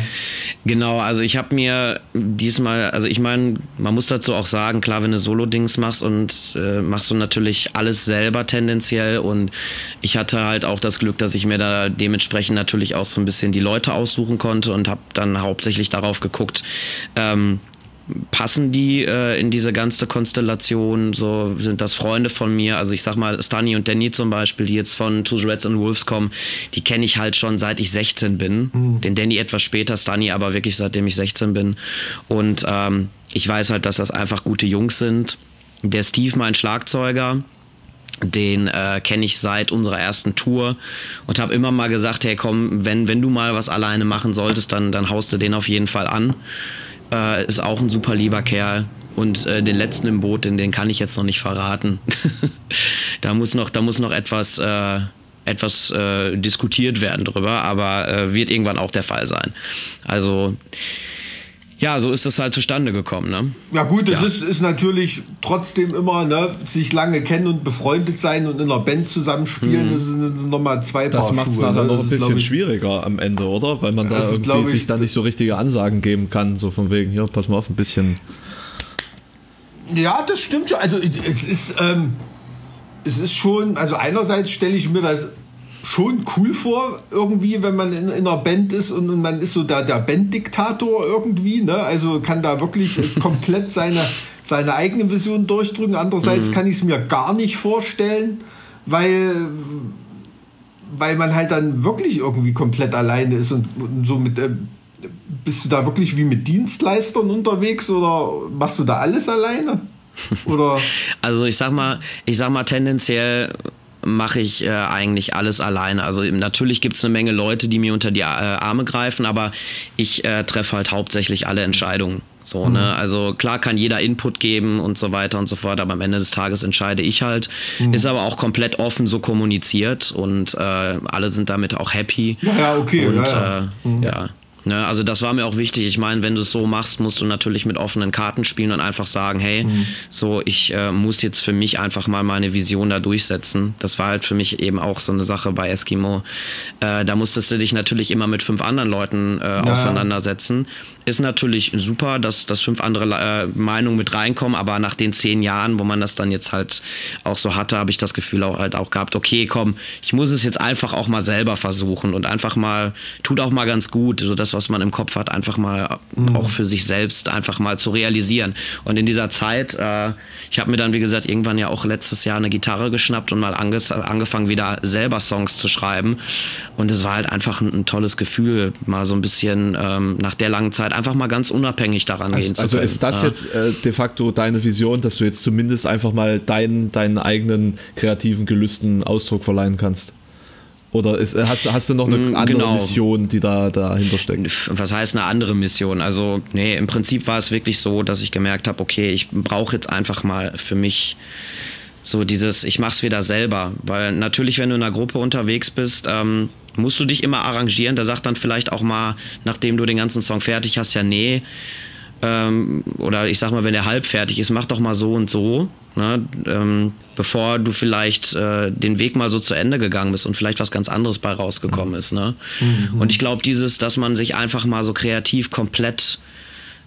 Genau, also ich habe mir diesmal, also ich meine, man muss dazu auch sagen, klar, wenn du Solo-Dings machst und äh, machst du natürlich alles selber tendenziell und ich hatte halt auch das Glück, dass ich mir da dementsprechend natürlich auch so ein bisschen die Leute aussuchen konnte und habe dann hauptsächlich darauf geguckt, ähm, passen die äh, in diese ganze Konstellation? So sind das Freunde von mir? Also ich sag mal, Stani und Danny zum Beispiel, die jetzt von Two Reds and Wolves kommen, die kenne ich halt schon seit ich 16 bin. Mhm. Den Danny etwas später, Stani aber wirklich seitdem ich 16 bin. Und ähm, ich weiß halt, dass das einfach gute Jungs sind. Der Steve, mein Schlagzeuger, den äh, kenne ich seit unserer ersten Tour und habe immer mal gesagt, hey komm, wenn, wenn du mal was alleine machen solltest, dann, dann haust du den auf jeden Fall an. Äh, ist auch ein super lieber Kerl. Und äh, den letzten im Boot, den, den kann ich jetzt noch nicht verraten. [laughs] da, muss noch, da muss noch etwas, äh, etwas äh, diskutiert werden drüber, aber äh, wird irgendwann auch der Fall sein. Also ja, so ist das halt zustande gekommen. Ne? Ja gut, es ja. ist, ist natürlich trotzdem immer, ne, sich lange kennen und befreundet sein und in einer Band zusammenspielen, hm. das ist nochmal zwei Das macht es nachher ne? noch ein bisschen schwieriger am Ende, oder? Weil man da irgendwie sich da nicht so richtige Ansagen geben kann, so von wegen, hier, pass mal auf, ein bisschen... Ja, das stimmt schon. Also es ist, ähm, es ist schon, also einerseits stelle ich mir das schon cool vor, irgendwie, wenn man in, in einer Band ist und, und, man ist so der, der Banddiktator irgendwie, ne? Also kann da wirklich komplett seine, seine eigene Vision durchdrücken. Andererseits mhm. kann ich es mir gar nicht vorstellen, weil, weil man halt dann wirklich irgendwie komplett alleine ist und, und so mit. Äh, bist du da wirklich wie mit Dienstleistern unterwegs oder machst du da alles alleine? Oder? [laughs] Also ich sag mal, ich sag mal tendenziell mache ich äh, eigentlich alles alleine. Also natürlich gibt es eine Menge Leute, die mir unter die äh, Arme greifen, aber ich äh, treffe halt hauptsächlich alle Entscheidungen. So, mhm. ne? Also klar kann jeder Input geben und so weiter und so fort, aber am Ende des Tages entscheide ich halt. Mhm. Ist aber auch komplett offen so kommuniziert und äh, alle sind damit auch happy. Ja, ja okay. Und, ja, ja. Äh, mhm. ja. Ne, also das war mir auch wichtig. Ich meine, wenn du es so machst, musst du natürlich mit offenen Karten spielen und einfach sagen, hey, mhm. so ich äh, muss jetzt für mich einfach mal meine Vision da durchsetzen. Das war halt für mich eben auch so eine Sache bei Eskimo. Äh, da musstest du dich natürlich immer mit fünf anderen Leuten äh, ja. auseinandersetzen ist natürlich super, dass, dass fünf andere äh, Meinungen mit reinkommen, aber nach den zehn Jahren, wo man das dann jetzt halt auch so hatte, habe ich das Gefühl auch halt auch gehabt, okay, komm, ich muss es jetzt einfach auch mal selber versuchen und einfach mal, tut auch mal ganz gut, so das, was man im Kopf hat, einfach mal mhm. auch für sich selbst einfach mal zu realisieren. Und in dieser Zeit, äh, ich habe mir dann, wie gesagt, irgendwann ja auch letztes Jahr eine Gitarre geschnappt und mal angefangen, wieder selber Songs zu schreiben. Und es war halt einfach ein, ein tolles Gefühl, mal so ein bisschen ähm, nach der langen Zeit einfach mal ganz unabhängig daran also, gehen zu können. Also ist das ja. jetzt äh, de facto deine Vision, dass du jetzt zumindest einfach mal deinen, deinen eigenen kreativen Gelüsten Ausdruck verleihen kannst? Oder ist, äh, hast, hast du noch eine mm, andere genau. Mission, die da dahinter steckt? Was heißt eine andere Mission? Also, nee, im Prinzip war es wirklich so, dass ich gemerkt habe, okay, ich brauche jetzt einfach mal für mich so dieses, ich mach's wieder selber. Weil natürlich, wenn du in einer Gruppe unterwegs bist, ähm, musst du dich immer arrangieren. Da sagt dann vielleicht auch mal, nachdem du den ganzen Song fertig hast, ja, nee. Ähm, oder ich sag mal, wenn der halb fertig ist, mach doch mal so und so. Ne? Ähm, bevor du vielleicht äh, den Weg mal so zu Ende gegangen bist und vielleicht was ganz anderes bei rausgekommen ist. Ne? Mhm. Und ich glaube, dieses, dass man sich einfach mal so kreativ komplett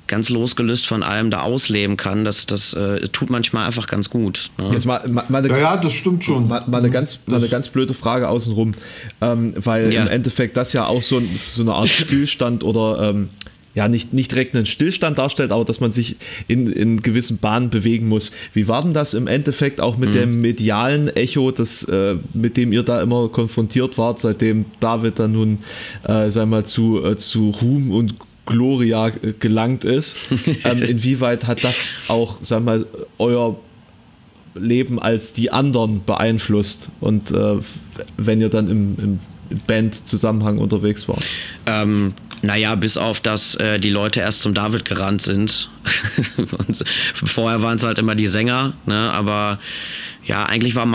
ganz losgelöst von allem da ausleben kann, das, das äh, tut manchmal einfach ganz gut. Ne? Jetzt mal, mal, eine, ja, ja, das stimmt schon. Mal, mal eine, ganz, mal eine ganz blöde Frage außenrum, ähm, weil ja. im Endeffekt das ja auch so, so eine Art Stillstand oder ähm, ja, nicht, nicht direkt einen Stillstand darstellt, aber dass man sich in, in gewissen Bahnen bewegen muss. Wie war denn das im Endeffekt auch mit mhm. dem medialen Echo, das, äh, mit dem ihr da immer konfrontiert wart, seitdem David dann nun, äh, sag mal, zu, äh, zu Ruhm und Gloria gelangt ist. [laughs] ähm, inwieweit hat das auch, sag mal, euer Leben als die anderen beeinflusst? Und äh, wenn ihr dann im, im Band-Zusammenhang unterwegs wart? Ähm, naja, bis auf, dass äh, die Leute erst zum David gerannt sind. [laughs] Und vorher waren es halt immer die Sänger, ne? aber ja, eigentlich war,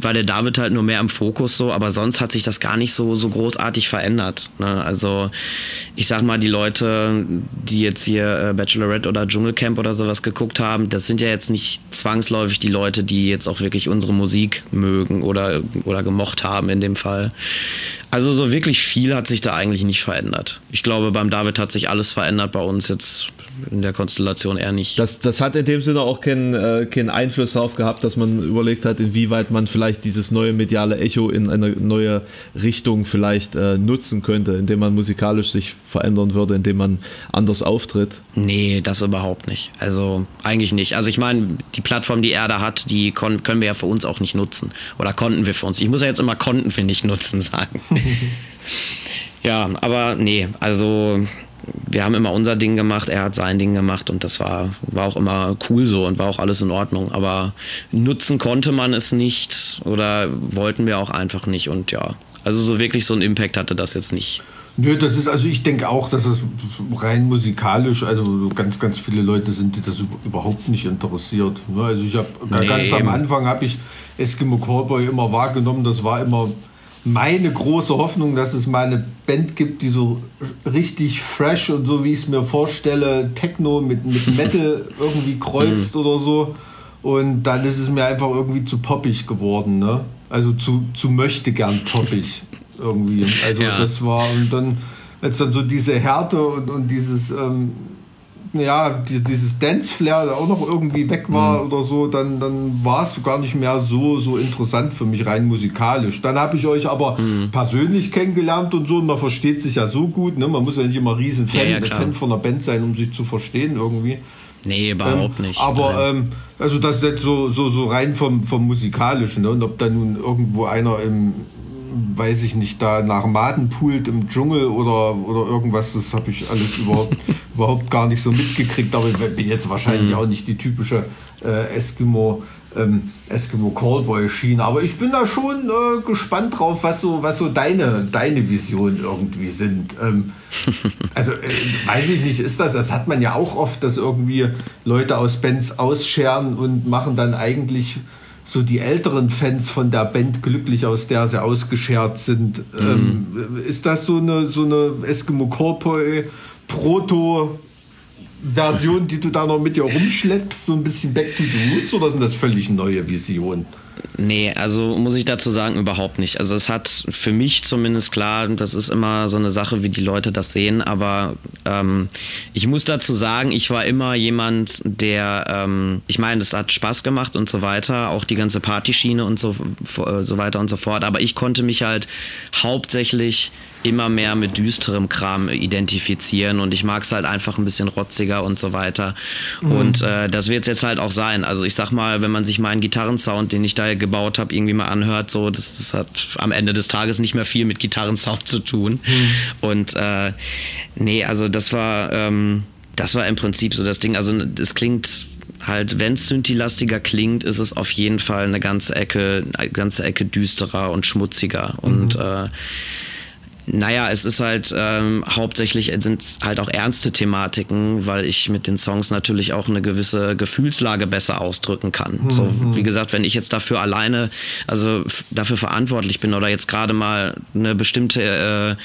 war der David halt nur mehr im Fokus so, aber sonst hat sich das gar nicht so, so großartig verändert. Ne? Also ich sag mal, die Leute, die jetzt hier äh, Bachelorette oder Dschungelcamp oder sowas geguckt haben, das sind ja jetzt nicht zwangsläufig die Leute, die jetzt auch wirklich unsere Musik mögen oder, oder gemocht haben in dem Fall. Also so wirklich viel hat sich da eigentlich nicht verändert. Ich glaube, beim David hat sich alles verändert, bei uns jetzt in der Konstellation eher nicht. Das, das hat in dem Sinne auch keinen, äh, keinen Einfluss darauf gehabt, dass man überlegt hat, inwieweit man vielleicht dieses neue mediale Echo in eine neue Richtung vielleicht äh, nutzen könnte, indem man musikalisch sich verändern würde, indem man anders auftritt. Nee, das überhaupt nicht. Also eigentlich nicht. Also ich meine, die Plattform, die er da hat, die können wir ja für uns auch nicht nutzen. Oder konnten wir für uns. Ich muss ja jetzt immer konnten wir nicht nutzen [laughs] sagen. [laughs] ja, aber nee, also wir haben immer unser Ding gemacht, er hat sein Ding gemacht und das war, war auch immer cool so und war auch alles in Ordnung. Aber nutzen konnte man es nicht oder wollten wir auch einfach nicht und ja, also so wirklich so einen Impact hatte das jetzt nicht. Nö, das ist, also ich denke auch, dass es rein musikalisch, also ganz, ganz viele Leute sind, die das überhaupt nicht interessiert. Ne, also ich habe nee, ganz am Anfang habe ich Eskimo Cowboy immer wahrgenommen, das war immer meine große Hoffnung, dass es mal eine Band gibt, die so richtig fresh und so wie ich es mir vorstelle, Techno mit, mit Metal [laughs] irgendwie kreuzt mhm. oder so. Und dann ist es mir einfach irgendwie zu poppig geworden, ne? Also zu, zu möchte gern poppig irgendwie. Also [laughs] ja. das war und dann als dann so diese Härte und, und dieses ähm, ja, die, dieses Dance-Flair auch noch irgendwie weg war mhm. oder so, dann, dann war es gar nicht mehr so, so interessant für mich, rein musikalisch. Dann habe ich euch aber mhm. persönlich kennengelernt und so, und man versteht sich ja so gut, ne? man muss ja nicht immer riesen Fan, ja, ja, Fan von einer Band sein, um sich zu verstehen irgendwie. Nee, überhaupt ähm, nicht. Aber ähm, also das ist so, so, so rein vom, vom Musikalischen. Ne? Und ob da nun irgendwo einer im, weiß ich nicht, da nach Maden poolt im Dschungel oder, oder irgendwas, das habe ich alles überhaupt, [laughs] überhaupt gar nicht so mitgekriegt. Aber ich bin jetzt wahrscheinlich mhm. auch nicht die typische äh, Eskimo ähm, Eskimo Callboy Schiene. Aber ich bin da schon äh, gespannt drauf, was so, was so deine, deine Visionen irgendwie sind. Ähm, [laughs] also äh, weiß ich nicht, ist das, das hat man ja auch oft, dass irgendwie Leute aus Bands ausscheren und machen dann eigentlich so die älteren Fans von der Band glücklich, aus der sie ausgeschert sind. Mhm. Ähm, ist das so eine, so eine Eskimo Callboy Proto Version, die du da noch mit dir rumschleppst, so ein bisschen Back to the Roots oder sind das völlig neue Visionen? Nee, also muss ich dazu sagen, überhaupt nicht. Also es hat für mich zumindest klar, das ist immer so eine Sache, wie die Leute das sehen, aber ähm, ich muss dazu sagen, ich war immer jemand, der, ähm, ich meine, es hat Spaß gemacht und so weiter, auch die ganze Partyschiene und so, so weiter und so fort, aber ich konnte mich halt hauptsächlich immer mehr mit düsterem Kram identifizieren und ich mag es halt einfach ein bisschen rotziger und so weiter. Mhm. Und äh, das wird es jetzt halt auch sein. Also ich sag mal, wenn man sich meinen Gitarrensound, den ich da gebaut habe, irgendwie mal anhört, so, das, das hat am Ende des Tages nicht mehr viel mit Gitarrensound zu tun. Mhm. Und äh, nee, also das war, ähm, das war im Prinzip so das Ding. Also es klingt halt, wenn es Synthi-lastiger klingt, ist es auf jeden Fall eine ganze Ecke, eine ganze Ecke düsterer und schmutziger. Mhm. Und äh, naja, es ist halt ähm, hauptsächlich sind halt auch ernste Thematiken, weil ich mit den Songs natürlich auch eine gewisse Gefühlslage besser ausdrücken kann. Mhm. So, wie gesagt, wenn ich jetzt dafür alleine, also dafür verantwortlich bin oder jetzt gerade mal eine bestimmte äh,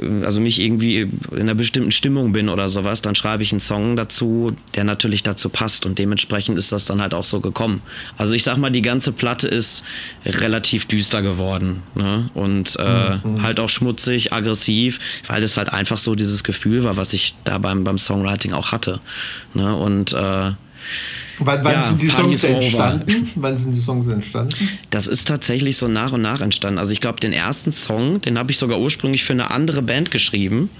also mich irgendwie in einer bestimmten Stimmung bin oder sowas, dann schreibe ich einen Song dazu, der natürlich dazu passt und dementsprechend ist das dann halt auch so gekommen. Also ich sag mal, die ganze Platte ist relativ düster geworden ne? und äh, mhm. halt auch schmutzig, aggressiv, weil es halt einfach so dieses Gefühl war, was ich da beim, beim Songwriting auch hatte. Ne? Und äh, Wann, wann ja, sind die Songs entstanden? Wann sind die Songs entstanden? Das ist tatsächlich so nach und nach entstanden. Also ich glaube, den ersten Song, den habe ich sogar ursprünglich für eine andere Band geschrieben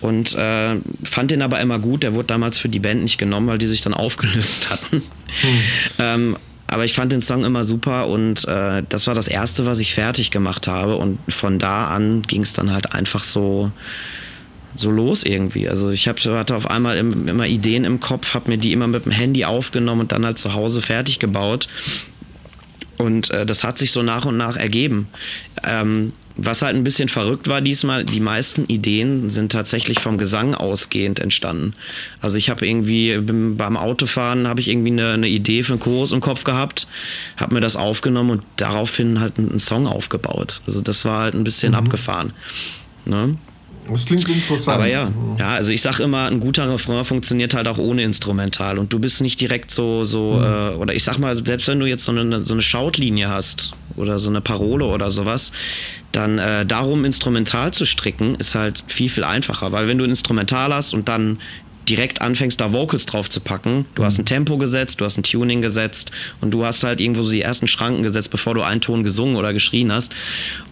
und äh, fand den aber immer gut. Der wurde damals für die Band nicht genommen, weil die sich dann [laughs] aufgelöst hatten. Hm. ähm, aber ich fand den Song immer super und äh, das war das erste, was ich fertig gemacht habe. Und von da an ging es dann halt einfach so so los irgendwie. Also ich hab, hatte auf einmal immer Ideen im Kopf, habe mir die immer mit dem Handy aufgenommen und dann halt zu Hause fertig gebaut. Und äh, das hat sich so nach und nach ergeben. Ähm, was halt ein bisschen verrückt war diesmal, die meisten Ideen sind tatsächlich vom Gesang ausgehend entstanden. Also ich habe irgendwie beim Autofahren habe ich irgendwie eine, eine, Idee für einen Chorus im Kopf gehabt, habe mir das aufgenommen und daraufhin halt einen, Song aufgebaut. Also das war halt ein bisschen mhm. abgefahren. Ne? Das klingt interessant. Aber ja, ja, also ich sag immer, ein guter Refrain funktioniert halt auch ohne Instrumental und du bist nicht direkt so, so, mhm. äh, oder ich sag mal, selbst wenn du jetzt so eine, so eine Schautlinie hast oder so eine Parole oder sowas, dann äh, darum Instrumental zu stricken, ist halt viel, viel einfacher, weil wenn du ein Instrumental hast und dann direkt anfängst, da Vocals drauf zu packen. Du hast ein Tempo gesetzt, du hast ein Tuning gesetzt und du hast halt irgendwo so die ersten Schranken gesetzt, bevor du einen Ton gesungen oder geschrien hast.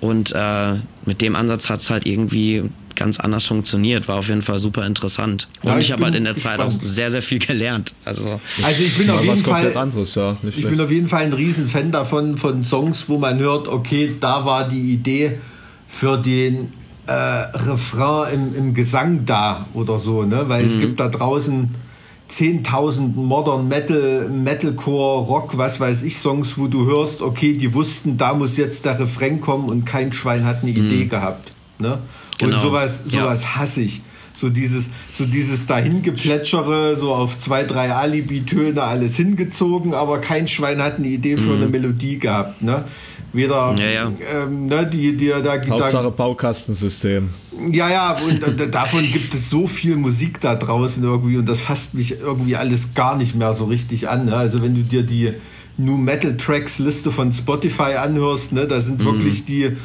Und äh, mit dem Ansatz hat es halt irgendwie ganz anders funktioniert. War auf jeden Fall super interessant. Und ja, ich, ich habe halt in der. Zeit auch sehr, sehr viel gelernt. Also, also ich bin auf jeden Fall anderes, ja, ich bin auf jeden Fall ein Riesenfan davon, von Songs, wo man hört, okay, da war die Idee für den äh, Refrain im, im Gesang da oder so, ne? Weil mhm. es gibt da draußen 10.000 Modern Metal, Metalcore, Rock, was weiß ich, Songs, wo du hörst, okay, die wussten, da muss jetzt der Refrain kommen und kein Schwein hat eine mhm. Idee gehabt. Ne? Genau. Und sowas, sowas ja. hasse ich. So dieses, so dieses Dahingeplätschere, so auf zwei, drei Alibi-Töne alles hingezogen, aber kein Schwein hat eine Idee für mhm. eine Melodie gehabt. Ne? Weder ja, ja. Ähm, ne, die, die da, Hauptsache da, Baukastensystem. Ja, ja, und davon gibt es so viel Musik da draußen irgendwie und das fasst mich irgendwie alles gar nicht mehr so richtig an. Ne? Also wenn du dir die New Metal Tracks Liste von Spotify anhörst, ne, da sind mhm. wirklich die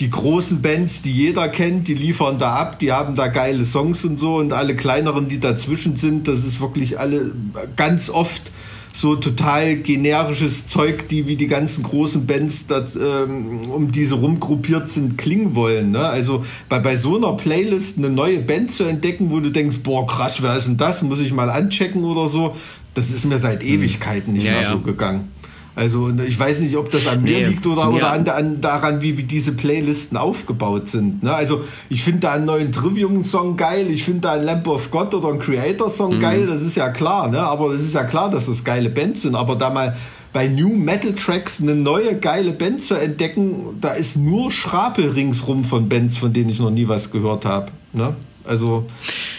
die großen Bands, die jeder kennt, die liefern da ab, die haben da geile Songs und so und alle kleineren, die dazwischen sind, das ist wirklich alle ganz oft so total generisches Zeug, die wie die ganzen großen Bands das, ähm, um diese rumgruppiert sind, klingen wollen. Ne? Also bei, bei so einer Playlist eine neue Band zu entdecken, wo du denkst, boah krass, wer ist denn das? Muss ich mal anchecken oder so, das ist mir seit hm. Ewigkeiten nicht ja, mehr ja. so gegangen. Also ich weiß nicht, ob das an mir nee, liegt oder, oder an, an, daran, wie, wie diese Playlisten aufgebaut sind. Ne? Also ich finde da einen neuen Trivium-Song geil, ich finde da einen Lamp of God oder einen Creator-Song mhm. geil, das ist ja klar. Ne? Aber es ist ja klar, dass das geile Bands sind. Aber da mal bei New Metal Tracks eine neue geile Band zu entdecken, da ist nur Schrapel ringsrum von Bands, von denen ich noch nie was gehört habe. Ne? Also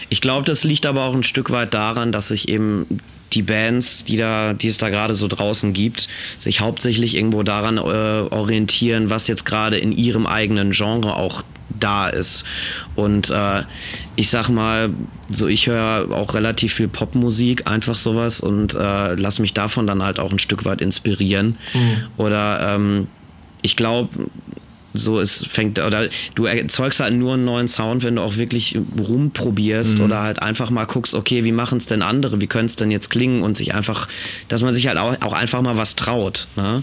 ich glaube, das liegt aber auch ein Stück weit daran, dass sich eben die Bands, die, da, die es da gerade so draußen gibt, sich hauptsächlich irgendwo daran äh, orientieren, was jetzt gerade in ihrem eigenen Genre auch da ist. Und äh, ich sag mal, so ich höre auch relativ viel Popmusik, einfach sowas und äh, lass mich davon dann halt auch ein Stück weit inspirieren. Mhm. Oder ähm, ich glaube, so es fängt oder du erzeugst halt nur einen neuen Sound, wenn du auch wirklich rumprobierst mhm. oder halt einfach mal guckst, okay, wie machen es denn andere, wie könnte es denn jetzt klingen und sich einfach, dass man sich halt auch, auch einfach mal was traut. Ne?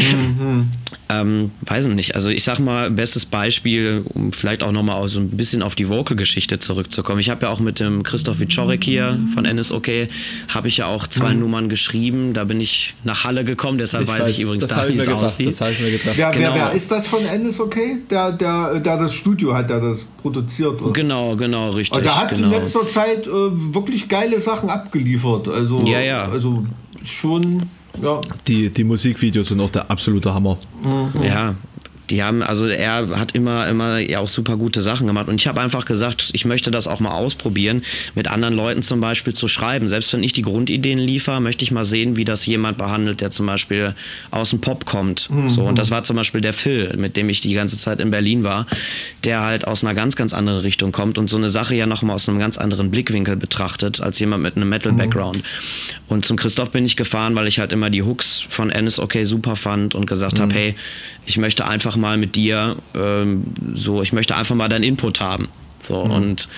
Mhm. ähm, weiß ich nicht. Also ich sag mal, bestes Beispiel, um vielleicht auch nochmal so ein bisschen auf die Vocal-Geschichte zurückzukommen. Ich habe ja auch mit dem Christoph Wiczorek hier von NSOK, habe ich ja auch zwei mhm. Nummern geschrieben. Da bin ich nach Halle gekommen, deshalb ich weiß, weiß, ich übrigens da, wie es aussieht. Das ich mir gedacht. Wer, genau. wer, wer, ist das von NSOK? Der, der, der das Studio hat, der das produziert? Oder? Genau, genau, richtig. Aber der hat genau. in letzter Zeit äh, wirklich geile Sachen abgeliefert. Also, ja, ja. also schon ja. Die, die Musikvideos sind auch der absolute Hammer. Mhm. Ja, die haben, also er hat immer, immer ja auch super gute Sachen gemacht. Und ich habe einfach gesagt, ich möchte das auch mal ausprobieren, mit anderen Leuten zum Beispiel zu schreiben. Selbst wenn ich die Grundideen liefere, möchte ich mal sehen, wie das jemand behandelt, der zum Beispiel aus dem Pop kommt. Mhm. So, und das war zum Beispiel der Phil, mit dem ich die ganze Zeit in Berlin war, der halt aus einer ganz, ganz anderen Richtung kommt und so eine Sache ja nochmal aus einem ganz anderen Blickwinkel betrachtet, als jemand mit einem Metal-Background. Mhm. Und zum Christoph bin ich gefahren, weil ich halt immer die Hooks von Ennis okay super fand und gesagt mhm. habe, hey, ich möchte einfach mal mit dir ähm, so, ich möchte einfach mal deinen Input haben. So mhm. und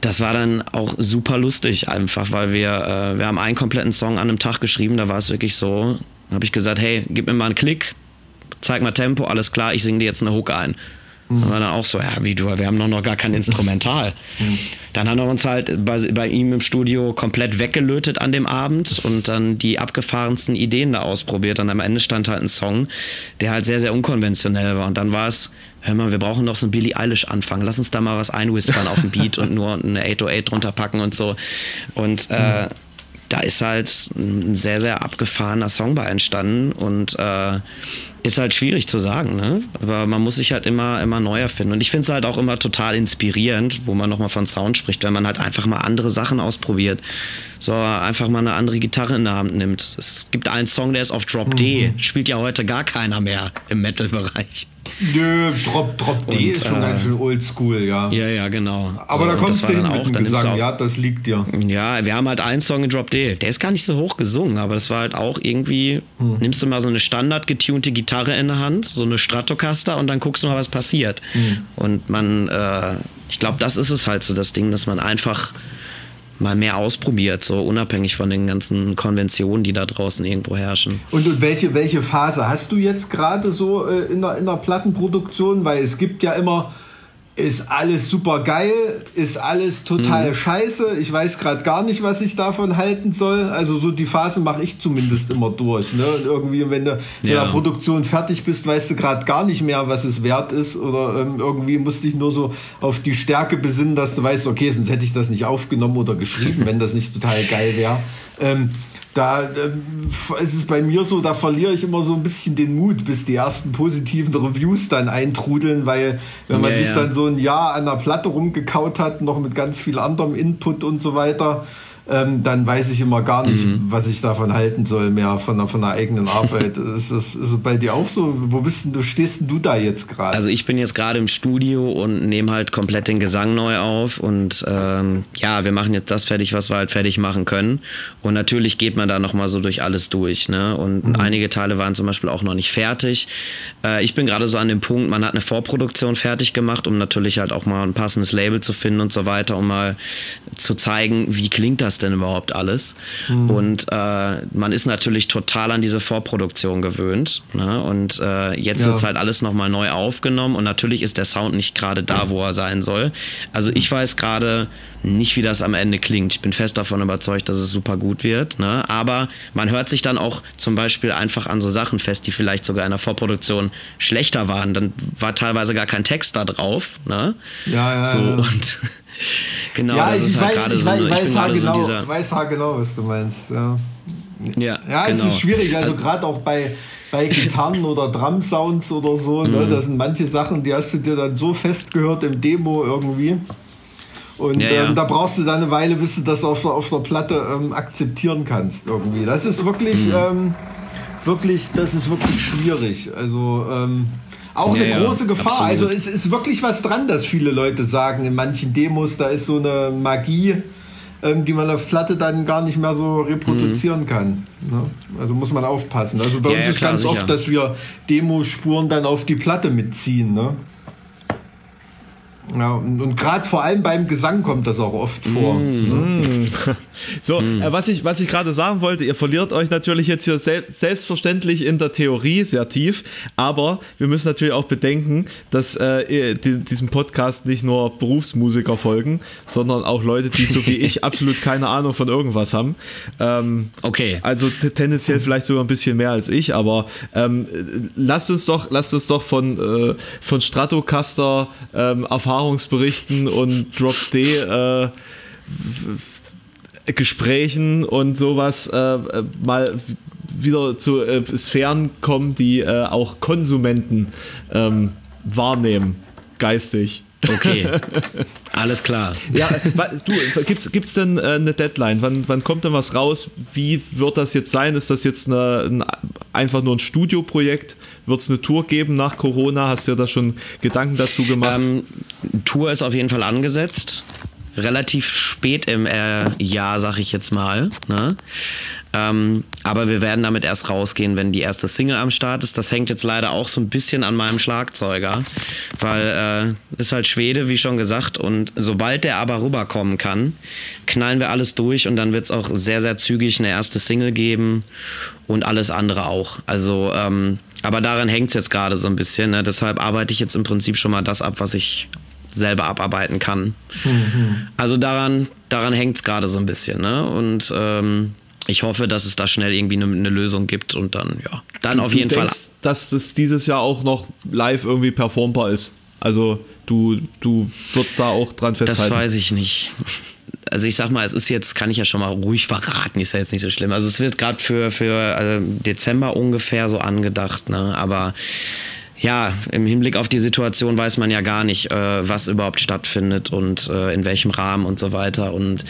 das war dann auch super lustig einfach, weil wir, äh, wir haben einen kompletten Song an einem Tag geschrieben, da war es wirklich so, habe ich gesagt, hey, gib mir mal einen Klick, zeig mal Tempo, alles klar, ich singe dir jetzt eine Hook ein. Mhm. Dann war dann auch so, ja, wie du, wir haben noch, noch gar kein Instrumental. Mhm. Dann haben wir uns halt bei, bei, ihm im Studio komplett weggelötet an dem Abend und dann die abgefahrensten Ideen da ausprobiert. Und am Ende stand halt ein Song, der halt sehr, sehr unkonventionell war. Und dann war es, hör mal, wir brauchen noch so ein Billie Eilish anfangen. Lass uns da mal was einwhispern auf dem Beat und nur eine 808 drunter packen und so. Und äh, da ist halt ein sehr, sehr abgefahrener Song bei entstanden und äh, ist halt schwierig zu sagen, ne? Aber man muss sich halt immer, immer neu erfinden. Und ich finde es halt auch immer total inspirierend, wo man nochmal von Sound spricht, wenn man halt einfach mal andere Sachen ausprobiert. So einfach mal eine andere Gitarre in der Hand nimmt. Es gibt einen Song, der ist auf Drop D. Mhm. Spielt ja heute gar keiner mehr im Metal-Bereich. Nö, Drop, Drop D ist schon äh, ganz schön oldschool, ja. Ja, ja, genau. Aber so, da kommst du hin mit dem Gesang, ja, das liegt dir. Ja, wir haben halt einen Song in Drop D. Der ist gar nicht so hoch gesungen, aber das war halt auch irgendwie, hm. nimmst du mal so eine standard getunte Gitarre in der Hand, so eine Stratocaster und dann guckst du mal, was passiert. Hm. Und man, äh, ich glaube, das ist es halt so, das Ding, dass man einfach mal mehr ausprobiert, so unabhängig von den ganzen Konventionen, die da draußen irgendwo herrschen. Und, und welche, welche Phase hast du jetzt gerade so äh, in, der, in der Plattenproduktion? Weil es gibt ja immer ist alles super geil, ist alles total mhm. scheiße. Ich weiß gerade gar nicht, was ich davon halten soll. Also so die Phasen mache ich zumindest immer durch. Ne? Und irgendwie, wenn du mit der Produktion fertig bist, weißt du gerade gar nicht mehr, was es wert ist. Oder ähm, irgendwie musst dich nur so auf die Stärke besinnen, dass du weißt, okay, sonst hätte ich das nicht aufgenommen oder geschrieben, [laughs] wenn das nicht total geil wäre. Ähm, da äh, ist es bei mir so, da verliere ich immer so ein bisschen den Mut, bis die ersten positiven Reviews dann eintrudeln, weil wenn man ja, sich ja. dann so ein Jahr an der Platte rumgekaut hat, noch mit ganz viel anderem Input und so weiter, ähm, dann weiß ich immer gar nicht, mhm. was ich davon halten soll, mehr von der, von der eigenen Arbeit. [laughs] ist, das, ist das bei dir auch so? Wo bist denn du, stehst denn du da jetzt gerade? Also ich bin jetzt gerade im Studio und nehme halt komplett den Gesang neu auf und ähm, ja, wir machen jetzt das fertig, was wir halt fertig machen können. Und natürlich geht man da nochmal so durch alles durch. Ne? Und mhm. einige Teile waren zum Beispiel auch noch nicht fertig. Äh, ich bin gerade so an dem Punkt, man hat eine Vorproduktion fertig gemacht, um natürlich halt auch mal ein passendes Label zu finden und so weiter, um mal zu zeigen, wie klingt das denn überhaupt alles? Mhm. Und äh, man ist natürlich total an diese Vorproduktion gewöhnt. Ne? Und äh, jetzt ja. wird halt alles nochmal neu aufgenommen und natürlich ist der Sound nicht gerade da, wo er sein soll. Also ich weiß gerade nicht, wie das am Ende klingt. Ich bin fest davon überzeugt, dass es super gut wird. Ne? Aber man hört sich dann auch zum Beispiel einfach an so Sachen fest, die vielleicht sogar in der Vorproduktion schlechter waren. Dann war teilweise gar kein Text da drauf. Ne? Ja, ja. So, ja. Und [laughs] genau, ja, ich, halt weiß, ich, so, weiß, ich weiß, genau, so weiß genau, was du meinst. Ja. Ja, Ja, es genau. ist schwierig, also gerade auch bei, bei Gitarren oder Drum-Sounds oder so, ne, Mhm. das sind manche Sachen, die hast du dir dann so festgehört im Demo irgendwie. Und Ja, ja. Ähm, da brauchst du dann eine Weile, bis du das auf der, auf der Platte ähm, akzeptieren kannst irgendwie. Das ist wirklich, Mhm. ähm, wirklich, das ist wirklich schwierig. Also ähm, auch Ja, eine ja, große Gefahr. absolut. Also es ist wirklich was dran, dass viele Leute sagen, in manchen Demos, da ist so eine Magie, ähm, die man auf Platte dann gar nicht mehr so reproduzieren kann. Ne? Also muss man aufpassen. Also bei Mhm. Ja, uns ist klar, ganz sicher. oft, dass wir Demospuren dann auf die Platte mitziehen. Ne? Ja, und, und gerade vor allem beim Gesang kommt das auch oft vor. Mhm. Ne? [laughs] So, Hm. äh, was ich, was ich gerade sagen wollte, ihr verliert euch natürlich jetzt hier sel selbstverständlich in der Theorie sehr tief, aber wir müssen natürlich auch bedenken, dass äh, die, diesem Podcast nicht nur Berufsmusiker folgen, sondern auch Leute, die so wie ich [laughs] absolut keine Ahnung von irgendwas haben. Ähm, Okay. also tendenziell vielleicht sogar ein bisschen mehr als ich, aber ähm, lasst uns doch, lasst uns doch von, äh, von Stratocaster ähm, Erfahrungsberichten und Drop D äh, Gesprächen und sowas äh, mal wieder zu äh, Sphären kommen, die äh, auch Konsumenten ähm, wahrnehmen, geistig. Okay. [laughs] Alles klar. Ja, du, gibt's, gibt's denn äh, eine Deadline? Wann, wann kommt denn was raus? Wie wird das jetzt sein? Ist das jetzt eine, ein, einfach nur ein Studioprojekt? Wird es eine Tour geben nach Corona? Hast du ja da schon Gedanken dazu gemacht? Ähm, Tour ist auf jeden Fall angesetzt. Relativ spät im äh, Jahr, sag ich jetzt mal. Ne? Ähm, aber wir werden damit erst rausgehen, wenn die erste Single am Start ist. Das hängt jetzt leider auch so ein bisschen an meinem Schlagzeuger, weil äh, ist halt Schwede, wie schon gesagt. Und sobald der aber rüberkommen kann, knallen wir alles durch und dann wird es auch sehr, sehr zügig eine erste Single geben und alles andere auch. Also, ähm, aber daran hängt es jetzt gerade so ein bisschen. Ne? Deshalb arbeite ich jetzt im Prinzip schon mal das ab, was ich selber abarbeiten kann. Also daran, daran hängt es gerade so ein bisschen. Ne? Und ähm, ich hoffe, dass es da schnell irgendwie eine, eine Lösung gibt und dann, ja, dann auf du jeden denkst, Fall. dass das dieses Jahr auch noch live irgendwie performbar ist. Also du, du würdest da auch dran Das festhalten. weiß ich nicht. Also ich sag mal, es ist jetzt, kann ich ja schon mal ruhig verraten, ist ja jetzt nicht so schlimm. Also es wird gerade für, für äh, Dezember ungefähr so angedacht, ne? Aber ja, im Hinblick auf die Situation weiß man ja gar nicht, äh, was überhaupt stattfindet und äh, in welchem Rahmen und so weiter. Und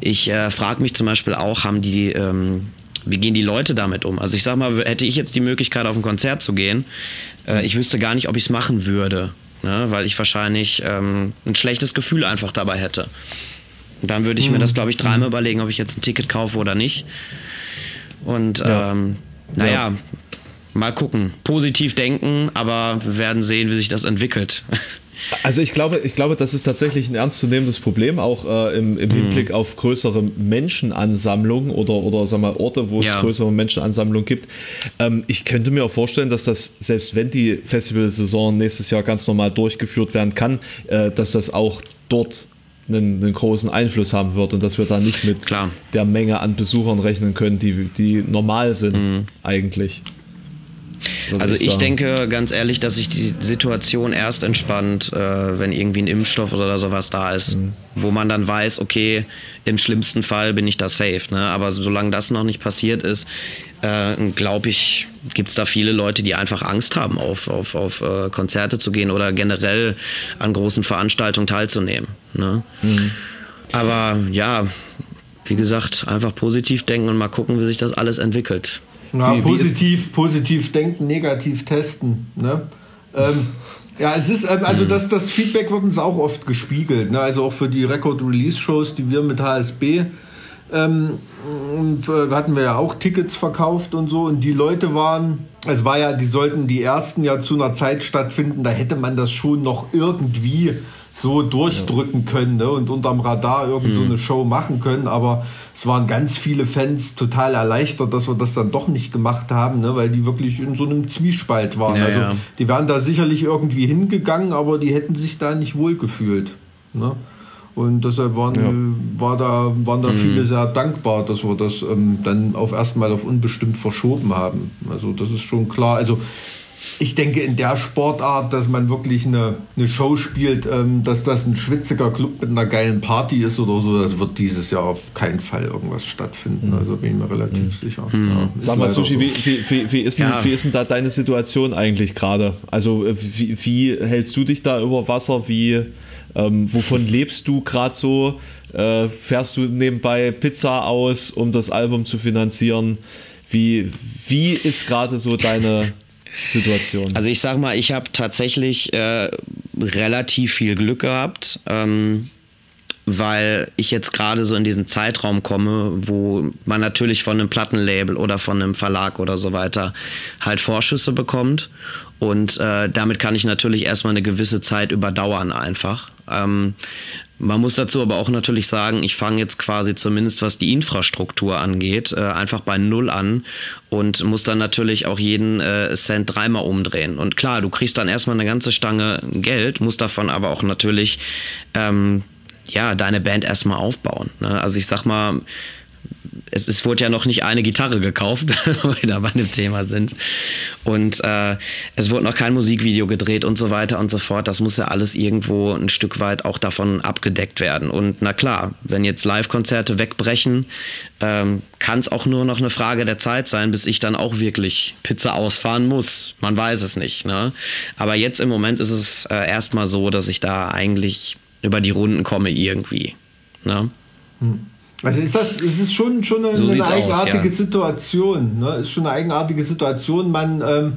ich äh, frage mich zum Beispiel auch, haben die, ähm, wie gehen die Leute damit um? Also ich sag mal, hätte ich jetzt die Möglichkeit, auf ein Konzert zu gehen, äh, ich wüsste gar nicht, ob ich es machen würde, ne? weil ich wahrscheinlich ähm, ein schlechtes Gefühl einfach dabei hätte. Und dann würde ich mir das, glaube ich, dreimal überlegen, ob ich jetzt ein Ticket kaufe oder nicht. Und Ja. ähm, naja, mal gucken. Positiv denken, aber wir werden sehen, wie sich das entwickelt. Also ich glaube, ich glaube, das ist tatsächlich ein ernstzunehmendes Problem, auch äh, im, im Hinblick auf größere Menschenansammlungen oder, oder sag mal, Orte, wo Ja. es größere Menschenansammlungen gibt. Ähm, ich könnte mir auch vorstellen, dass das, selbst wenn die Festivalsaison nächstes Jahr ganz normal durchgeführt werden kann, äh, dass das auch dort einen, einen großen Einfluss haben wird und dass wir da nicht mit Klar. der Menge an Besuchern rechnen können, die, die normal sind eigentlich. Also ich sagen. denke ganz ehrlich, dass sich die Situation erst entspannt, äh, wenn irgendwie ein Impfstoff oder sowas da ist, wo man dann weiß, okay, im schlimmsten Fall bin ich da safe. Ne? Aber solange das noch nicht passiert ist, äh, glaube ich, gibt es da viele Leute, die einfach Angst haben, auf, auf, auf äh, Konzerte zu gehen oder generell an großen Veranstaltungen teilzunehmen. Ne? Aber ja, wie gesagt, einfach positiv denken und mal gucken, wie sich das alles entwickelt. Ja, Wie- wie positiv, positiv denken, negativ testen. Ne? Ähm, ja, es ist, ähm, also das, das Feedback wird uns auch oft gespiegelt. Ne? Also auch für die Record-Release-Shows, die wir mit HSB ähm, äh, hatten wir ja auch Tickets verkauft und so. Und die Leute waren, es war ja, die sollten die ersten ja zu einer Zeit stattfinden, da hätte man das schon noch irgendwie so durchdrücken können ne? und unterm Radar irgend so eine Show machen können. Aber es waren ganz viele Fans total erleichtert, dass wir das dann doch nicht gemacht haben, ne? weil die wirklich in so einem Zwiespalt waren. Ja, also ja. die wären da sicherlich irgendwie hingegangen, aber die hätten sich da nicht wohl gefühlt. Ne? Und deshalb waren, äh, war da, waren da viele sehr dankbar, dass wir das ähm, dann auf erstmal auf unbestimmt verschoben haben. Also das ist schon klar. Also ich denke, in der Sportart, dass man wirklich eine, eine Show spielt, ähm, dass das ein schwitziger Club mit einer geilen Party ist oder so, das wird dieses Jahr auf keinen Fall irgendwas stattfinden. Mhm. Also bin ich mir relativ mhm. sicher. Mhm. Ja, Sag mal, Sushi, so. wie, wie, wie, ist denn, ja. wie ist denn da deine Situation eigentlich gerade? Also, äh, wie, wie hältst du dich da über Wasser? Wie, ähm, wovon [laughs] lebst du gerade so? Äh, fährst du nebenbei Pizza aus, um das Album zu finanzieren? Wie, wie ist gerade so deine Situation? Also ich sag mal, ich habe tatsächlich äh, relativ viel Glück gehabt. Ähm, weil ich jetzt gerade so in diesen Zeitraum komme, wo man natürlich von einem Plattenlabel oder von einem Verlag oder so weiter halt Vorschüsse bekommt. Und äh, damit kann ich natürlich erstmal eine gewisse Zeit überdauern einfach. Ähm, man muss dazu aber auch natürlich sagen, ich fange jetzt quasi zumindest was die Infrastruktur angeht, äh, einfach bei Null an und muss dann natürlich auch jeden äh, Cent dreimal umdrehen. Und klar, du kriegst dann erstmal eine ganze Stange Geld, musst davon aber auch natürlich ähm, ja, deine Band erstmal aufbauen. Ne? Also ich sag mal, es, es wurde ja noch nicht eine Gitarre gekauft, [laughs] wo wir da bei dem Thema sind. Und äh, es wurde noch kein Musikvideo gedreht und so weiter und so fort. Das muss ja alles irgendwo ein Stück weit auch davon abgedeckt werden. Und na klar, wenn jetzt Live-Konzerte wegbrechen, ähm, kann es auch nur noch eine Frage der Zeit sein, bis ich dann auch wirklich Pizza ausfahren muss. Man weiß es nicht. Ne? Aber jetzt im Moment ist es äh, erstmal so, dass ich da eigentlich über die Runden komme irgendwie. Ne? Hm. Also ist das, es ist schon, schon eine, so eine eigenartige aus, ja. Situation. Ne? Ist schon eine eigenartige Situation. Man, ähm,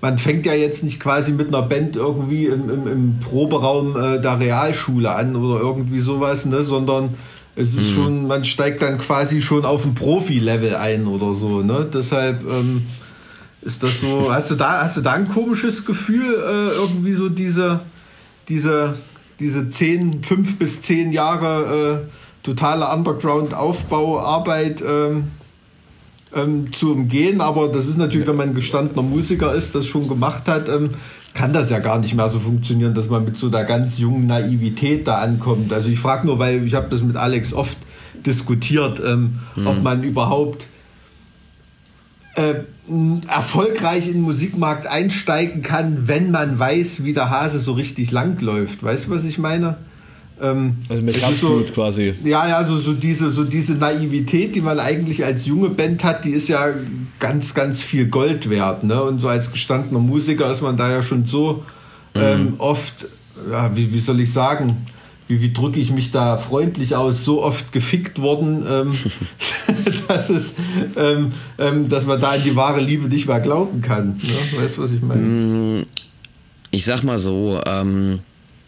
man fängt ja jetzt nicht quasi mit einer Band irgendwie im, im, im Proberaum äh, der Realschule an oder irgendwie sowas, ne? sondern es ist mhm. schon, man steigt dann quasi schon auf ein Profi-Level ein oder so. Ne? Deshalb ähm, ist das so. [laughs] Hast du da, hast du da ein komisches Gefühl, äh, irgendwie so diese, diese, diese zehn, fünf bis zehn Jahre äh, totale Underground-Aufbauarbeit ähm, ähm, zu umgehen. Aber das ist natürlich, wenn man gestandener Musiker ist, das schon gemacht hat, ähm, kann das ja gar nicht mehr so funktionieren, dass man mit so einer ganz jungen Naivität da ankommt. Also ich frage nur, weil ich habe das mit Alex oft diskutiert, ähm, mhm. ob man überhaupt äh, erfolgreich in den Musikmarkt einsteigen kann, wenn man weiß, wie der Hase so richtig lang läuft. Weißt du, was ich meine? Ähm, also mit Herzblut so, quasi. Ja, ja, so, so, diese, so diese Naivität, die man eigentlich als junge Band hat, die ist ja ganz, ganz viel Gold wert. Ne? Und so als gestandener Musiker ist man da ja schon so mhm. ähm, oft, ja, wie, wie soll ich sagen, wie, wie drücke ich mich da freundlich aus, so oft gefickt worden, ähm, [laughs] [laughs] dass, es, ähm, ähm, dass man da an die wahre Liebe nicht mehr glauben kann. Ne? Weißt du, was ich meine? Mm, ich sag mal so, ähm,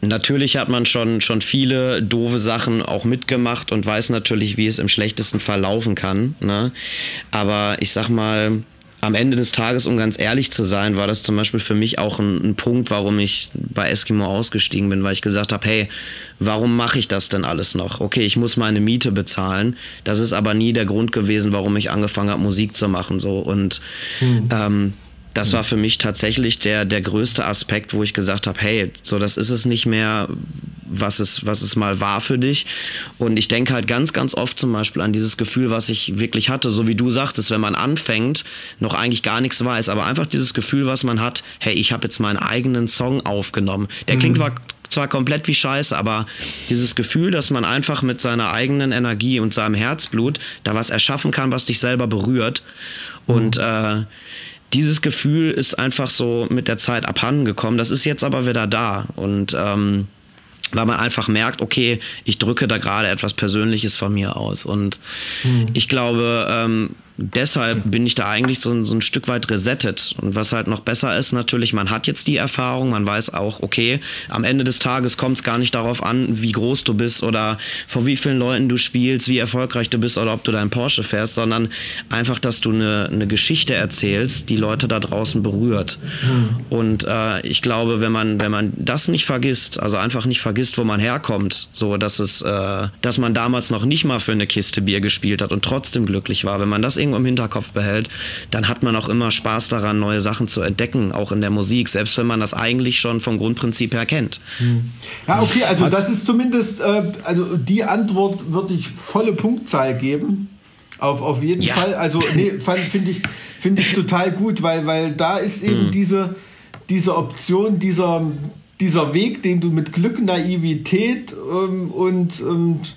Natürlich hat man schon, schon viele doofe Sachen auch mitgemacht und weiß natürlich, wie es im schlechtesten Fall laufen kann. Ne? Aber ich sag mal, am Ende des Tages, um ganz ehrlich zu sein, war das zum Beispiel für mich auch ein, ein Punkt, warum ich bei Eskimo ausgestiegen bin, weil ich gesagt habe, hey, warum mache ich das denn alles noch? Okay, ich muss meine Miete bezahlen. Das ist aber nie der Grund gewesen, warum ich angefangen habe, Musik zu machen. So. Und hm. ähm, das war für mich tatsächlich der, der größte Aspekt, wo ich gesagt habe, hey, so das ist es nicht mehr, was es, was es mal war für dich. Und ich denke halt ganz, ganz oft zum Beispiel an dieses Gefühl, was ich wirklich hatte, so wie du sagtest, wenn man anfängt, noch eigentlich gar nichts weiß, aber einfach dieses Gefühl, was man hat, hey, ich habe jetzt meinen eigenen Song aufgenommen. Der klingt mhm. zwar komplett wie Scheiße, aber dieses Gefühl, dass man einfach mit seiner eigenen Energie und seinem Herzblut da was erschaffen kann, was dich selber berührt. Und mhm. äh, dieses Gefühl ist einfach so mit der Zeit abhanden gekommen. Das ist jetzt aber wieder da. Und ähm, weil man einfach merkt, okay, ich drücke da gerade etwas Persönliches von mir aus. Und mhm. ich glaube, ähm, deshalb bin ich da eigentlich so, so, ein Stück weit resettet. Und was halt noch besser ist, natürlich, man hat jetzt die Erfahrung, man weiß auch, okay, am Ende des Tages kommt es gar nicht darauf an, wie groß du bist oder vor wie vielen Leuten du spielst, wie erfolgreich du bist oder ob du deinen Porsche fährst, sondern einfach, dass du eine, eine Geschichte erzählst, die Leute da draußen berührt. Mhm. Und äh, ich glaube, wenn man, wenn man das nicht vergisst, also einfach nicht vergisst, wo man herkommt, so dass es, äh, dass man damals noch nicht mal für eine Kiste Bier gespielt hat und trotzdem glücklich war, wenn man das irgendwo im Hinterkopf behält, dann hat man auch immer Spaß daran, neue Sachen zu entdecken, auch in der Musik, selbst wenn man das eigentlich schon vom Grundprinzip her kennt. Ja, okay, also das ist zumindest, äh, also die Antwort würde ich volle Punktzahl geben. Auf, auf jeden ja. Fall. Also, nee, [laughs] finde ich, find ich total gut, weil, weil da ist eben mhm. diese, diese Option, dieser, dieser Weg, den du mit Glück, Naivität ähm, und, und,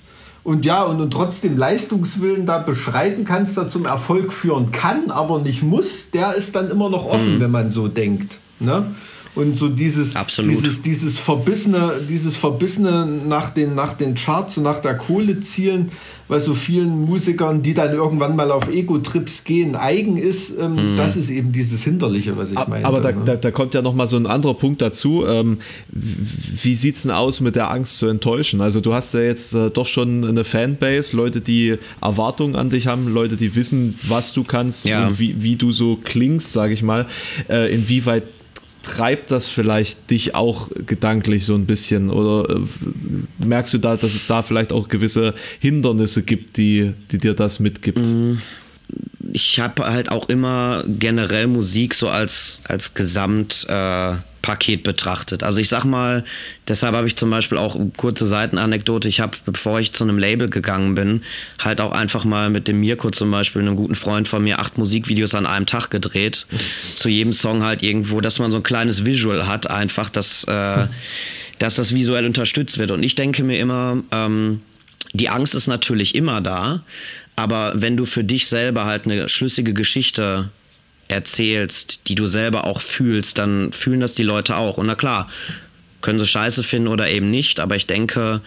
und ja, und, und trotzdem Leistungswillen da beschreiten kannst, der zum Erfolg führen kann, aber nicht muss, der ist dann immer noch offen, mhm. wenn man so denkt. Ne? Und so dieses, dieses, dieses Verbissene, dieses Verbissene nach den, nach den Charts und nach der Kohle zielen, was so vielen Musikern, die dann irgendwann mal auf Ego-Trips gehen, eigen ist, ähm, mhm. das ist eben dieses Hinderliche, was ich meine. Aber da, ne? da, da, kommt ja nochmal so ein anderer Punkt dazu. Ähm, wie sieht es denn aus mit der Angst zu enttäuschen? Also du hast ja jetzt äh, doch schon eine Fanbase, Leute, die Erwartungen an dich haben, Leute, die wissen, was du kannst ja. und wie, wie du so klingst, sage ich mal. Äh, inwieweit treibt das vielleicht dich auch gedanklich so ein bisschen? Oder äh, merkst du da, dass es da vielleicht auch gewisse Hindernisse gibt, die, die dir das mitgibt? Mhm ich habe halt auch immer generell Musik so als, als Gesamtpaket äh, betrachtet. Also ich sag mal, deshalb habe ich zum Beispiel auch kurze Seitenanekdote. Ich habe, bevor ich zu einem Label gegangen bin, halt auch einfach mal mit dem Mirko zum Beispiel, einem guten Freund von mir, acht Musikvideos an einem Tag gedreht. zu jedem Song halt irgendwo, dass man so ein kleines Visual hat, einfach, dass, äh, [laughs] dass das visuell unterstützt wird. Und ich denke mir immer, ähm, die Angst ist natürlich immer da, aber wenn du für dich selber halt eine schlüssige Geschichte erzählst, die du selber auch fühlst, dann fühlen das die Leute auch. Und na klar, können sie scheiße finden oder eben nicht, aber ich denke,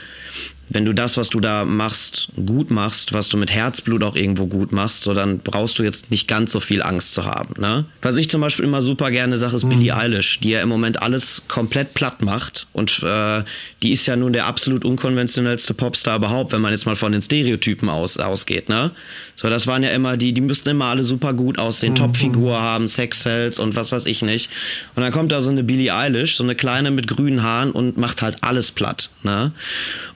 wenn du das, was du da machst, gut machst, was du mit Herzblut auch irgendwo gut machst, so dann brauchst du jetzt nicht ganz so viel Angst zu haben. Ne? Was ich zum Beispiel immer super gerne sage, ist mhm. Billie Eilish, die ja im Moment alles komplett platt macht. Und äh, die ist ja nun der absolut unkonventionellste Popstar überhaupt, wenn man jetzt mal von den Stereotypen aus, ausgeht. Ne? So, das waren ja immer die, die müssten immer alle super gut aussehen, mhm. Topfigur haben, Sex-Cells und was weiß ich nicht. Und dann kommt da so eine Billie Eilish, so eine kleine mit grünen Haaren und macht halt alles platt. Ne?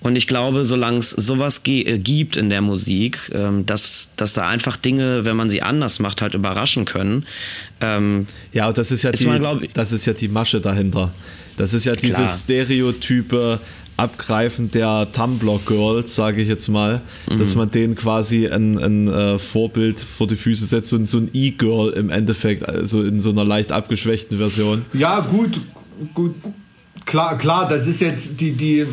Und ich glaube, solange es sowas äh, gibt in der Musik, ähm, dass, dass da einfach Dinge, wenn man sie anders macht, halt überraschen können. Ähm, ja, und das ist ja, ist die, man, das ist ja die Masche dahinter. Das ist ja dieses Stereotype Abgreifen der Tumblr-Girls, sage ich jetzt mal, mhm. dass man denen quasi ein, ein äh, Vorbild vor die Füße setzt und so ein E-Girl im Endeffekt, also in so einer leicht abgeschwächten Version. Ja, gut, gut. Klar, klar, das ist jetzt die, die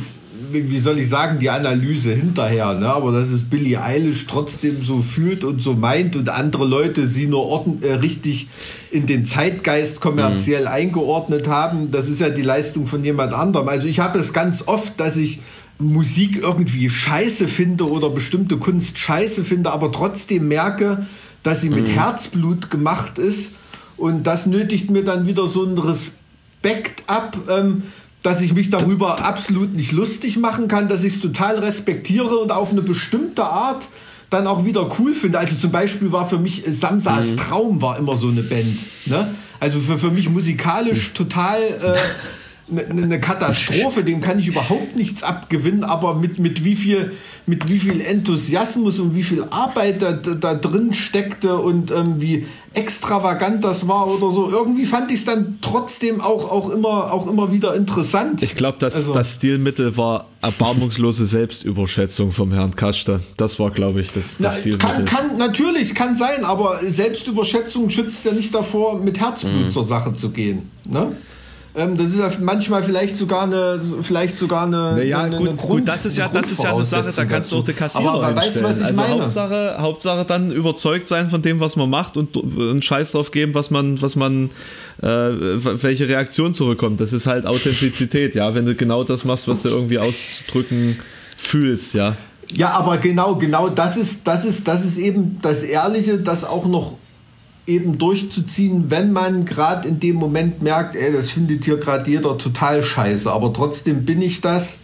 wie soll ich sagen, die Analyse hinterher, ne? aber dass es Billie Eilish trotzdem so fühlt und so meint und andere Leute sie nur ordn äh, richtig in den Zeitgeist kommerziell mhm. eingeordnet haben, das ist ja die Leistung von jemand anderem. Also ich habe es ganz oft, dass ich Musik irgendwie scheiße finde oder bestimmte Kunst scheiße finde, aber trotzdem merke, dass sie mit mhm. Herzblut gemacht ist und das nötigt mir dann wieder so einen Respekt ab. Ähm, dass ich mich darüber absolut nicht lustig machen kann, dass ich es total respektiere und auf eine bestimmte Art dann auch wieder cool finde. Also zum Beispiel war für mich Samsas mhm. Traum war immer so eine Band. Ne? Also für, für mich musikalisch mhm. total äh, [laughs] eine ne Katastrophe, dem kann ich überhaupt nichts abgewinnen, aber mit, mit, wie viel, mit wie viel Enthusiasmus und wie viel Arbeit da, da drin steckte und ähm, wie extravagant das war oder so, irgendwie fand ich es dann trotzdem auch, auch, immer, auch immer wieder interessant. Ich glaube, das, also, das Stilmittel war erbarmungslose Selbstüberschätzung vom Herrn Kaschte. Das war, glaube ich, das, das na, Stilmittel. Kann, kann, natürlich, kann sein, aber Selbstüberschätzung schützt ja nicht davor, mit Herzblut mhm. zur Sache zu gehen. Ne? Ähm, das ist ja manchmal vielleicht sogar eine, vielleicht sogar eine. Naja, eine, gut, eine Grund, gut, das ist ja, das ist ja eine Sache, da kannst du auch die Kassierer Aber, aber weißt du, was ich also meine? Hauptsache, Hauptsache dann überzeugt sein von dem, was man macht und einen Scheiß drauf geben, was man, was man, äh, welche Reaktion zurückkommt. Das ist halt Authentizität, ja. Wenn du genau das machst, was du irgendwie ausdrücken fühlst, ja. Ja, aber genau, genau das ist, das ist, das ist eben das Ehrliche, das auch noch eben durchzuziehen, wenn man gerade in dem Moment merkt, ey, das findet hier gerade jeder total scheiße, aber trotzdem bin ich das,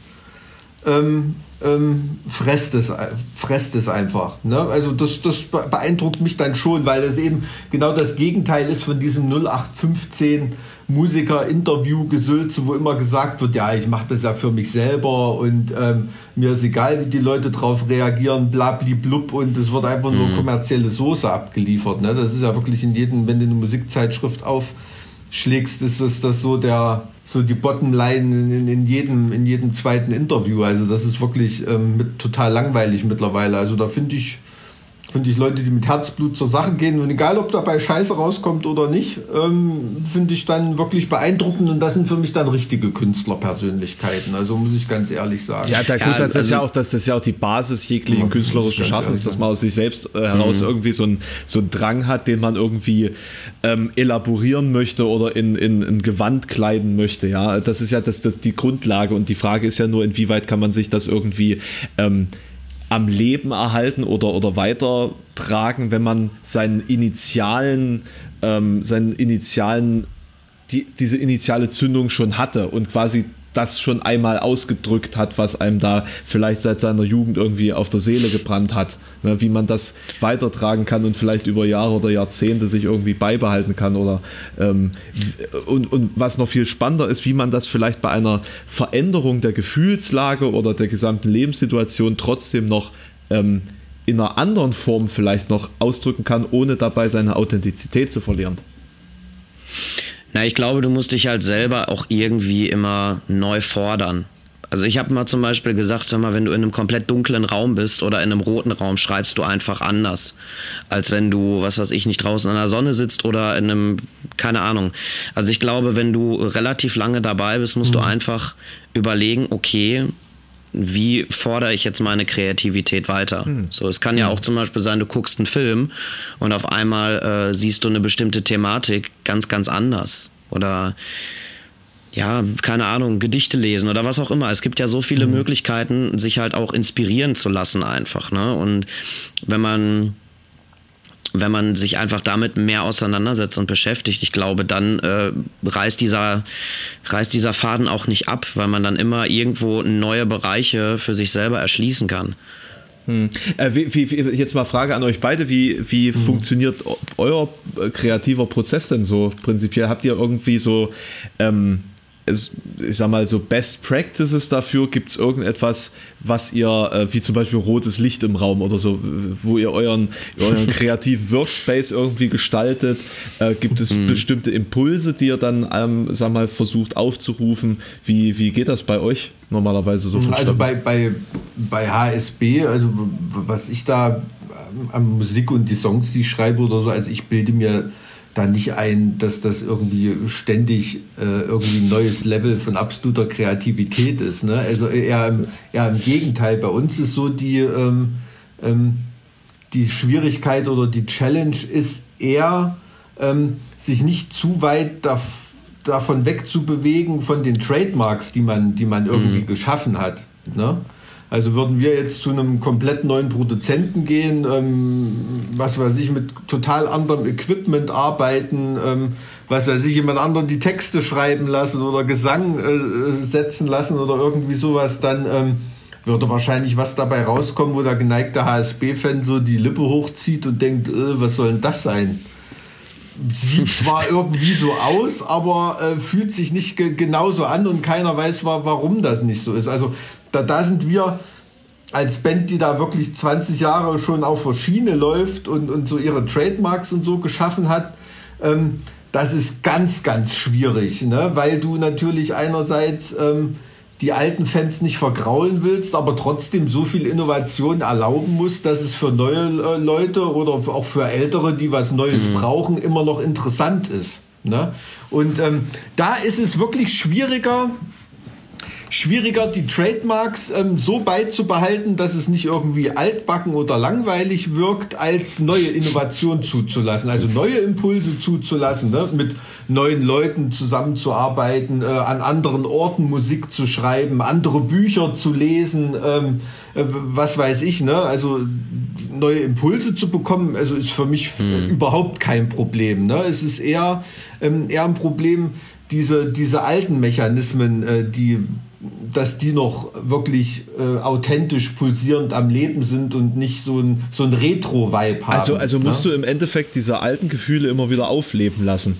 ähm, ähm, fresst, es, fresst es einfach. Ne? Also das, das beeindruckt mich dann schon, weil das eben genau das Gegenteil ist von diesem 0815 Musiker-Interview-Gesülze, wo immer gesagt wird, ja, ich mache das ja für mich selber und ähm, mir ist egal, wie die Leute darauf reagieren, blub und es wird einfach nur mhm. kommerzielle Soße abgeliefert. Ne? Das ist ja wirklich in jedem, wenn du eine Musikzeitschrift aufschlägst, ist das, das so der so die Bottomline in, in, jedem, in jedem zweiten Interview. Also das ist wirklich ähm, mit, total langweilig mittlerweile. Also da finde ich finde ich Leute, die mit Herzblut zur Sache gehen und egal, ob dabei Scheiße rauskommt oder nicht, ähm, finde ich dann wirklich beeindruckend und das sind für mich dann richtige Künstlerpersönlichkeiten. Also muss ich ganz ehrlich sagen. Ja, da, gut, Ja, das, ist also- ja auch, das ist ja auch die Basis jeglichen Ja, künstlerischen Schaffens, dass man aus sich selbst äh, heraus irgendwie so, ein, so einen Drang hat, den man irgendwie ähm, elaborieren möchte oder in, in ein Gewand kleiden möchte. Ja, das ist ja das, das die Grundlage und die Frage ist ja nur, inwieweit kann man sich das irgendwie ähm, am Leben erhalten oder, oder weitertragen, wenn man seinen initialen, ähm, seinen initialen, die, diese initiale Zündung schon hatte und quasi das schon einmal ausgedrückt hat, was einem da vielleicht seit seiner Jugend irgendwie auf der Seele gebrannt hat. Ne, wie man das weitertragen kann und vielleicht über Jahre oder Jahrzehnte sich irgendwie beibehalten kann oder ähm, und, und was noch viel spannender ist, wie man das vielleicht bei einer Veränderung der Gefühlslage oder der gesamten Lebenssituation trotzdem noch ähm, in einer anderen Form vielleicht noch ausdrücken kann, ohne dabei seine Authentizität zu verlieren. Na, ich glaube, du musst dich halt selber auch irgendwie immer neu fordern. Also ich habe mal zum Beispiel gesagt, sag mal, wenn du in einem komplett dunklen Raum bist oder in einem roten Raum, schreibst du einfach anders, als wenn du, was weiß ich, nicht draußen an der Sonne sitzt oder in einem, keine Ahnung. Also ich glaube, wenn du relativ lange dabei bist, musst du einfach überlegen, okay, wie fordere ich jetzt meine Kreativität weiter? So, es kann ja auch zum Beispiel sein, du guckst einen Film und auf einmal äh, siehst du eine bestimmte Thematik ganz, ganz anders. Oder ja, keine Ahnung, Gedichte lesen oder was auch immer. Es gibt ja so viele Möglichkeiten, sich halt auch inspirieren zu lassen einfach. Ne? Und wenn man wenn man sich einfach damit mehr auseinandersetzt und beschäftigt, ich glaube, dann äh, reißt, dieser, reißt dieser Faden auch nicht ab, weil man dann immer irgendwo neue Bereiche für sich selber erschließen kann. Äh, wie, wie, jetzt mal Frage an euch beide, wie, wie funktioniert o- euer äh, kreativer Prozess denn so prinzipiell? Habt ihr irgendwie so, ähm, ich sag mal, so Best Practices dafür? Gibt es irgendetwas, was ihr, äh, wie zum Beispiel rotes Licht im Raum oder so, wo ihr euren, euren [laughs] kreativen Workspace irgendwie gestaltet? Äh, gibt es bestimmte Impulse, die ihr dann, ähm, sag mal, versucht aufzurufen? Wie, wie geht das bei euch normalerweise so? Also vonstatten? bei, bei, bei HSB, also was ich da ähm, an Musik und die Songs, die ich schreibe oder so, also ich bilde mir da nicht ein, dass das irgendwie ständig äh, irgendwie ein neues Level von absoluter Kreativität ist. Ne? Also eher im, eher im Gegenteil. Bei uns ist so die, ähm, ähm, die Schwierigkeit oder die Challenge ist eher, ähm, sich nicht zu weit dav davon wegzubewegen von den Trademarks, die man, die man irgendwie geschaffen hat. Ne? Also würden wir jetzt zu einem komplett neuen Produzenten gehen, ähm, was weiß ich, mit total anderem Equipment arbeiten, ähm, was weiß ich, jemand anderen die Texte schreiben lassen oder Gesang äh, setzen lassen oder irgendwie sowas, dann ähm, würde wahrscheinlich was dabei rauskommen, wo der geneigte HSB-Fan so die Lippe hochzieht und denkt, äh, was soll denn das sein? Sieht zwar [laughs] irgendwie so aus, aber äh, fühlt sich nicht ge genauso an und keiner weiß, wa warum das nicht so ist. Also da, da sind wir als Band, die da wirklich 20 Jahre schon auf der Schiene läuft und, und so ihre Trademarks und so geschaffen hat, ähm, das ist ganz, ganz schwierig, ne? weil du natürlich einerseits ähm, die alten Fans nicht vergraulen willst, aber trotzdem so viel Innovation erlauben musst, dass es für neue äh, Leute oder auch für Ältere, die was Neues brauchen, immer noch interessant ist. Ne? Und ähm, da ist es wirklich schwieriger, schwieriger, die Trademarks ähm, so beizubehalten, dass es nicht irgendwie altbacken oder langweilig wirkt, als neue Innovationen zuzulassen, also neue Impulse zuzulassen, ne? mit neuen Leuten zusammenzuarbeiten, äh, an anderen Orten Musik zu schreiben, andere Bücher zu lesen, ähm, äh, was weiß ich, ne? also neue Impulse zu bekommen, also ist für mich äh, überhaupt kein Problem. Ne? Es ist eher, ähm, eher ein Problem, diese, diese alten Mechanismen, äh, die, dass die noch wirklich äh, authentisch pulsierend am Leben sind und nicht so ein, so ein Retro-Vibe haben. Also, also musst ne? du im Endeffekt diese alten Gefühle immer wieder aufleben lassen.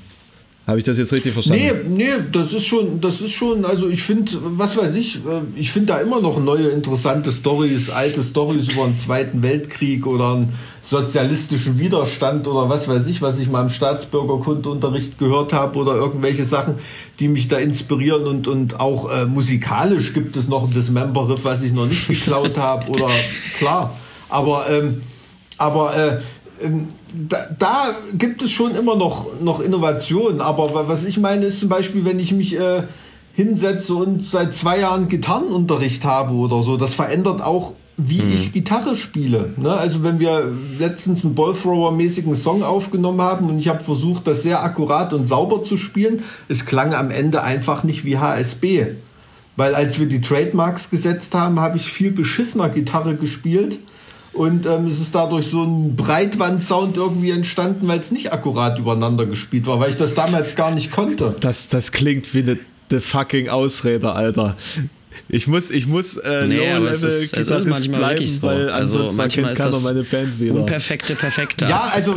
Habe ich das jetzt richtig verstanden? Nee, nee, das ist schon, das ist schon, also ich finde, was weiß ich, äh, ich finde da immer noch neue interessante Stories, alte Stories über den Zweiten Weltkrieg oder einen sozialistischen Widerstand oder was weiß ich, was ich mal im Staatsbürgerkundeunterricht gehört habe oder irgendwelche Sachen, die mich da inspirieren und, und auch äh, musikalisch gibt es noch ein Dismember-Riff, was ich noch nicht geklaut [laughs] habe oder klar, aber ähm, Aber äh, ähm, da, da, gibt es schon immer noch, noch Innovationen. Aber was ich meine, ist zum Beispiel, wenn ich mich äh, hinsetze und seit zwei Jahren Gitarrenunterricht habe oder so, das verändert auch, wie mhm. ich Gitarre spiele. Ne? Also wenn wir letztens einen Ballthrower-mäßigen Song aufgenommen haben und ich habe versucht, das sehr akkurat und sauber zu spielen, es klang am Ende einfach nicht wie HSB. Weil als wir die Trademarks gesetzt haben, habe ich viel beschissener Gitarre gespielt und ähm, es ist dadurch so ein Breitwand-Sound irgendwie entstanden, weil es nicht akkurat übereinander gespielt war, weil ich das damals gar nicht konnte. Das, das klingt wie eine the fucking Ausrede, Alter. Ich muss, ich muss äh, nee, Low-Level Gitarrist bleiben, so. weil also ansonsten kennt keiner meine Band wieder. Unperfekte, perfekte. Ja, also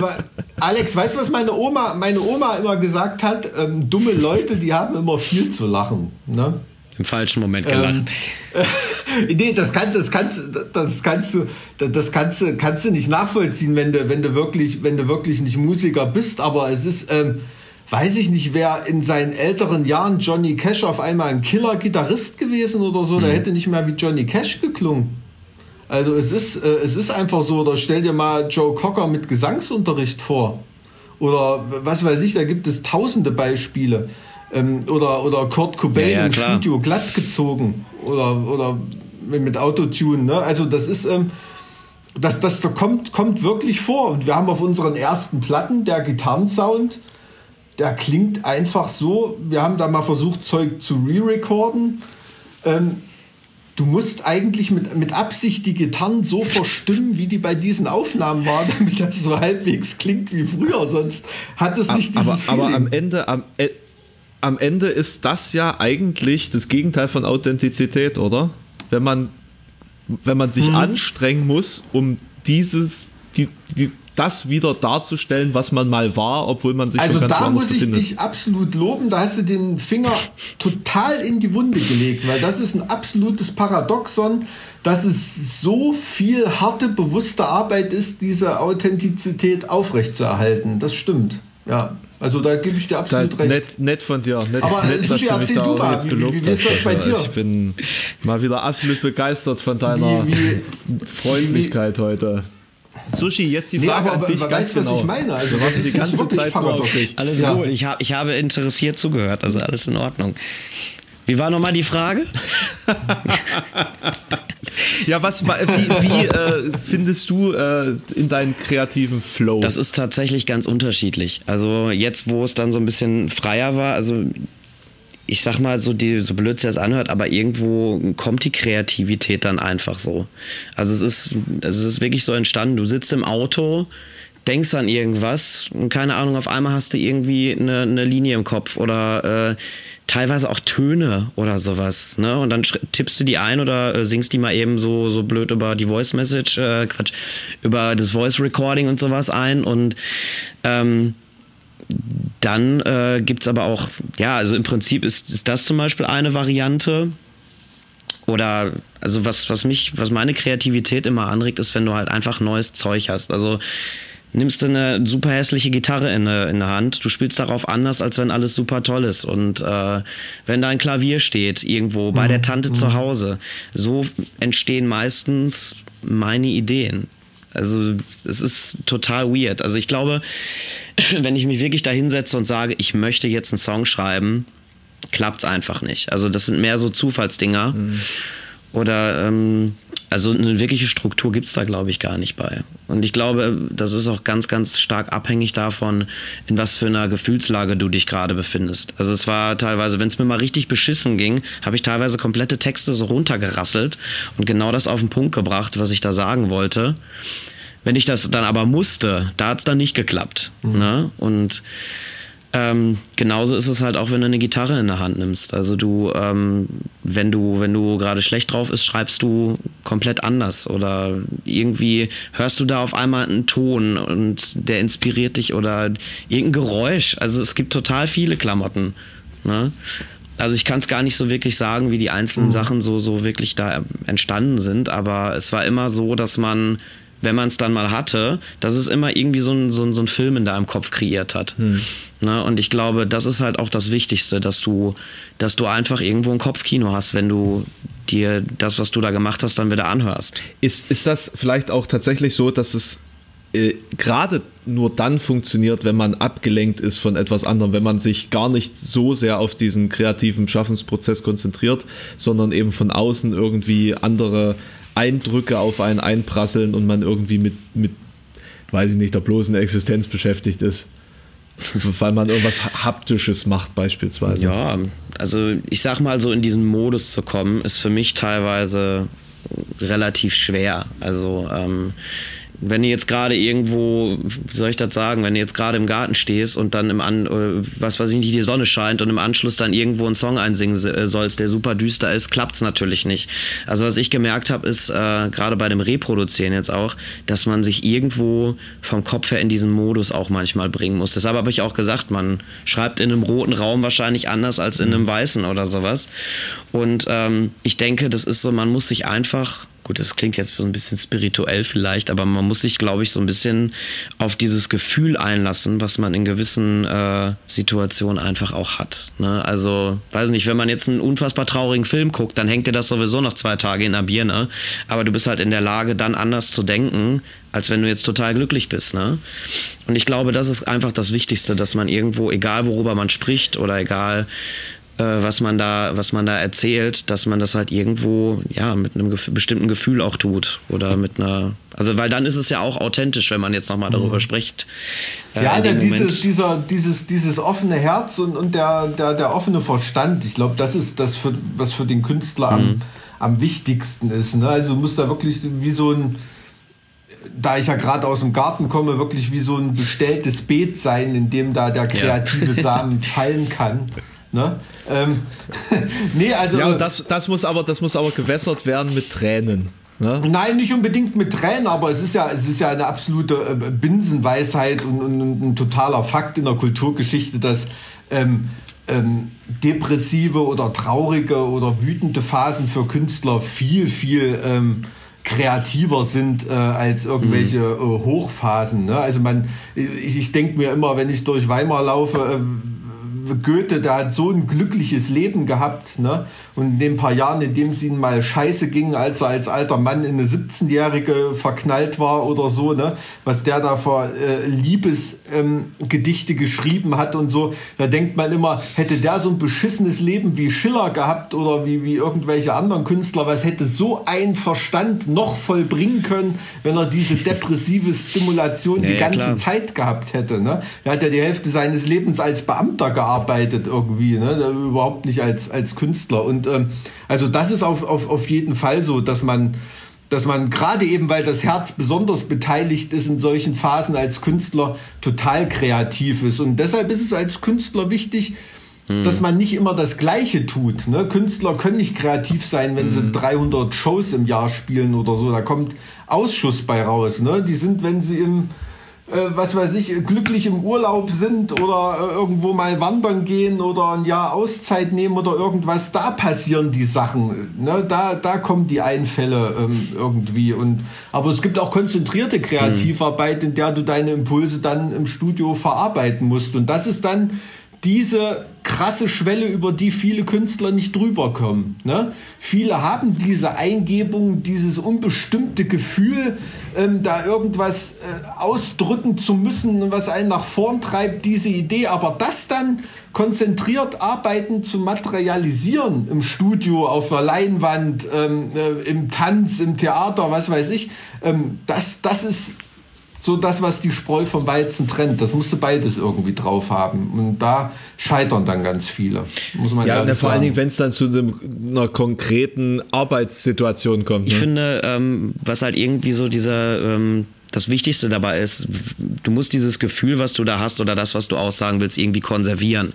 Alex, weißt du, was meine Oma, meine Oma immer gesagt hat? Ähm, dumme Leute, die haben immer viel zu lachen. Ne? Im falschen Moment gelacht. Ähm, [laughs] nee, das, kann, das, kannst, das, kannst du, das kannst du, kannst du nicht nachvollziehen, wenn du, wenn du, wirklich, wenn du wirklich nicht Musiker bist. Aber es ist, ähm, weiß ich nicht, wer in seinen älteren Jahren Johnny Cash auf einmal ein Killer-Gitarrist gewesen oder so, mhm. der hätte nicht mehr wie Johnny Cash geklungen. Also es ist, äh, es ist einfach so, oder stell dir mal Joe Cocker mit Gesangsunterricht vor. Oder was weiß ich, da gibt es tausende Beispiele ähm, oder, oder Kurt Cobain ja, ja, im Studio glatt gezogen oder, oder mit Autotune. Ne? Also das ist, ähm, das, das kommt, kommt wirklich vor. Und wir haben auf unseren ersten Platten der Gitarrensound, der klingt einfach so. Wir haben da mal versucht, Zeug zu re-recorden. Ähm, du musst eigentlich mit, mit Absicht die Gitarren so verstimmen, wie die bei diesen Aufnahmen waren, [laughs] damit das so halbwegs klingt wie früher. Sonst hat es nicht aber, dieses aber, aber am Ende, am, e- am Ende ist das ja eigentlich das Gegenteil von Authentizität, oder? Wenn man, wenn man sich hm. anstrengen muss, um dieses, die, die, das wieder darzustellen, was man mal war, obwohl man sich also ganz da muss ich befindet. dich absolut loben. Da hast du den Finger total in die Wunde gelegt, weil das ist ein absolutes Paradoxon, dass es so viel harte, bewusste Arbeit ist, diese Authentizität aufrechtzuerhalten. Das stimmt. Ja. Also da gebe ich dir absolut da, recht. Nett, nett von dir. Nett, Aber nett, Sushi, erzähl du mal, wie, wie, ist das bei dir? Ich bin mal wieder absolut begeistert von deiner wie, Freundlichkeit heute. Sushi, jetzt die Frage nee, aber, an dich weißt, genau. was ich meine? Also, warten die ganze Zeit nur. Alles ja. gut, ich, hab, ich habe interessiert zugehört, also alles in Ordnung. Wie war nochmal die Frage? [laughs] ja, was, wie, wie äh, findest du äh, in deinen kreativen Flow? Das ist tatsächlich ganz unterschiedlich. Also jetzt, wo es dann so ein bisschen freier war, also ich sag mal, so, die, so blöd es jetzt anhört, aber irgendwo kommt die Kreativität dann einfach so. Also es ist, es ist wirklich so entstanden. Du sitzt im Auto, denkst an irgendwas und keine Ahnung, auf einmal hast du irgendwie eine, eine Linie im Kopf oder äh, teilweise auch Töne oder sowas, ne? Und dann tippst du die ein oder äh, singst die mal eben so, so blöd über die Voice Message, äh, Quatsch, über das Voice Recording und sowas ein und ähm, dann äh, gibt es aber auch, ja, also im Prinzip ist, ist das zum Beispiel eine Variante. Oder, also was, was mich, was meine Kreativität immer anregt, ist, wenn du halt einfach neues Zeug hast. Also nimmst du eine super hässliche Gitarre in, in der Hand, du spielst darauf anders, als wenn alles super toll ist. Und äh, wenn da ein Klavier steht, irgendwo bei der mhm. Tante mhm. zu Hause, so entstehen meistens meine Ideen. Also es ist total weird. Also ich glaube, [clears throat] wenn ich mich wirklich da hinsetze und sage, ich möchte jetzt einen Song schreiben, klappt es einfach nicht. Also das sind mehr so Zufallsdinger. Mhm. Oder ähm, also eine wirkliche Struktur gibt es da, glaube ich, gar nicht bei. Und ich glaube, das ist auch ganz, ganz stark abhängig davon, in was für einer Gefühlslage du dich gerade befindest. Also es war teilweise, wenn es mir mal richtig beschissen ging, habe ich teilweise komplette Texte so runtergerasselt und genau das auf den Punkt gebracht, was ich da sagen wollte. Wenn ich das dann aber musste, da hat es dann nicht geklappt. Mhm. Ne? Und ähm, genauso ist es halt auch, wenn du eine Gitarre in der Hand nimmst. Also du, ähm, wenn du, wenn du gerade schlecht drauf bist, schreibst du komplett anders oder irgendwie hörst du da auf einmal einen Ton und der inspiriert dich oder irgendein Geräusch. Also es gibt total viele Klamotten. Ne? Also ich kann es gar nicht so wirklich sagen, wie die einzelnen mhm. Sachen so, so wirklich da entstanden sind, aber es war immer so, dass man wenn man es dann mal hatte, dass es immer irgendwie so ein, so ein, so ein Film in deinem Kopf kreiert hat. Hm. Ne? Und ich glaube, das ist halt auch das Wichtigste, dass du, dass du einfach irgendwo ein Kopfkino hast, wenn du dir das, was du da gemacht hast, dann wieder anhörst. Ist, ist das vielleicht auch tatsächlich so, dass es äh, gerade nur dann funktioniert, wenn man abgelenkt ist von etwas anderem, wenn man sich gar nicht so sehr auf diesen kreativen Schaffensprozess konzentriert, sondern eben von außen irgendwie andere Eindrücke auf einen einprasseln und man irgendwie mit, mit weiß ich nicht, der bloßen Existenz beschäftigt ist. [laughs] Weil man irgendwas Haptisches macht, beispielsweise. Ja, also ich sag mal so, in diesen Modus zu kommen, ist für mich teilweise relativ schwer. Also ähm, wenn du jetzt gerade irgendwo, wie soll ich das sagen, wenn du jetzt gerade im Garten stehst und dann im An, äh, was weiß ich nicht, die Sonne scheint und im Anschluss dann irgendwo einen Song einsingen äh, sollst, der super düster ist, klappt es natürlich nicht. Also was ich gemerkt habe, ist äh, gerade bei dem Reproduzieren jetzt auch, dass man sich irgendwo vom Kopf her in diesen Modus auch manchmal bringen muss. Deshalb habe ich auch gesagt, man schreibt in einem roten Raum wahrscheinlich anders als in einem weißen oder sowas. Und ähm, ich denke, das ist so, man muss sich einfach gut, das klingt jetzt so ein bisschen spirituell vielleicht, aber man muss sich, glaube ich, so ein bisschen auf dieses Gefühl einlassen, was man in gewissen äh, Situationen einfach auch hat. Ne? Also, weiß nicht, wenn man jetzt einen unfassbar traurigen Film guckt, dann hängt dir das sowieso noch zwei Tage in der Birne, aber du bist halt in der Lage, dann anders zu denken, als wenn du jetzt total glücklich bist. Ne? Und ich glaube, das ist einfach das Wichtigste, dass man irgendwo, egal worüber man spricht oder egal was man da, was man da erzählt, dass man das halt irgendwo ja mit einem gef bestimmten Gefühl auch tut oder mit einer, also weil dann ist es ja auch authentisch, wenn man jetzt noch mal darüber mhm. spricht. Äh, ja, der, dieses, dieser, dieses, dieses offene Herz und, und der, der, der offene Verstand, ich glaube, das ist das, für, was für den Künstler mhm. am, am wichtigsten ist. Ne? Also muss da wirklich wie so ein da ich ja gerade aus dem Garten komme, wirklich wie so ein bestelltes Beet sein, in dem da der kreative ja. Samen [laughs] fallen kann. Ne? Ähm, [laughs] nee, also. Ja, das, das, muss aber, das muss aber gewässert werden mit Tränen. Ne? Nein, nicht unbedingt mit Tränen, aber es ist ja, es ist ja eine absolute äh, Binsenweisheit und, und, und ein totaler Fakt in der Kulturgeschichte, dass ähm, ähm, depressive oder traurige oder wütende Phasen für Künstler viel, viel ähm, kreativer sind äh, als irgendwelche mhm. äh, Hochphasen. Ne? Also man, ich, ich denke mir immer, wenn ich durch Weimar laufe, äh, Goethe, der hat so ein glückliches Leben gehabt. Ne? Und in den paar Jahren, in dem es ihm mal scheiße ging, als er als alter Mann in eine 17-Jährige verknallt war oder so, ne? was der da für äh, Liebesgedichte ähm, geschrieben hat und so, da denkt man immer, hätte der so ein beschissenes Leben wie Schiller gehabt oder wie, wie irgendwelche anderen Künstler, was hätte so ein Verstand noch vollbringen können, wenn er diese depressive Stimulation [laughs] ja, die ganze ja, Zeit gehabt hätte. Ne? Er hat ja die Hälfte seines Lebens als Beamter gearbeitet arbeitet irgendwie, ne? überhaupt nicht als, als Künstler. Und ähm, also das ist auf, auf, auf jeden Fall so, dass man, dass man gerade eben, weil das Herz besonders beteiligt ist in solchen Phasen als Künstler, total kreativ ist. Und deshalb ist es als Künstler wichtig, mhm. dass man nicht immer das Gleiche tut. Ne? Künstler können nicht kreativ sein, wenn mhm. sie 300 Shows im Jahr spielen oder so. Da kommt Ausschuss bei raus. Ne? Die sind, wenn sie im was weiß ich, glücklich im Urlaub sind oder äh, irgendwo mal wandern gehen oder ein Jahr Auszeit nehmen oder irgendwas, da passieren die Sachen. Ne? Da, da kommen die Einfälle ähm, irgendwie. Und, aber es gibt auch konzentrierte Kreativarbeit, in der du deine Impulse dann im Studio verarbeiten musst. Und das ist dann diese krasse Schwelle, über die viele Künstler nicht drüber kommen. Ne? Viele haben diese Eingebung, dieses unbestimmte Gefühl, ähm, da irgendwas äh, ausdrücken zu müssen, was einen nach vorn treibt, diese Idee. Aber das dann konzentriert arbeiten zu materialisieren im Studio, auf einer Leinwand, ähm, äh, im Tanz, im Theater, was weiß ich, ähm, das, das ist so das, was die Spreu vom Weizen trennt. Das musst du beides irgendwie drauf haben. Und da scheitern dann ganz viele. Muss man ja, vor allen Dingen, wenn es dann zu einer konkreten Arbeitssituation kommt. Ich ne? finde, ähm, was halt irgendwie so dieser ähm, das Wichtigste dabei ist, du musst dieses Gefühl, was du da hast oder das, was du aussagen willst, irgendwie konservieren.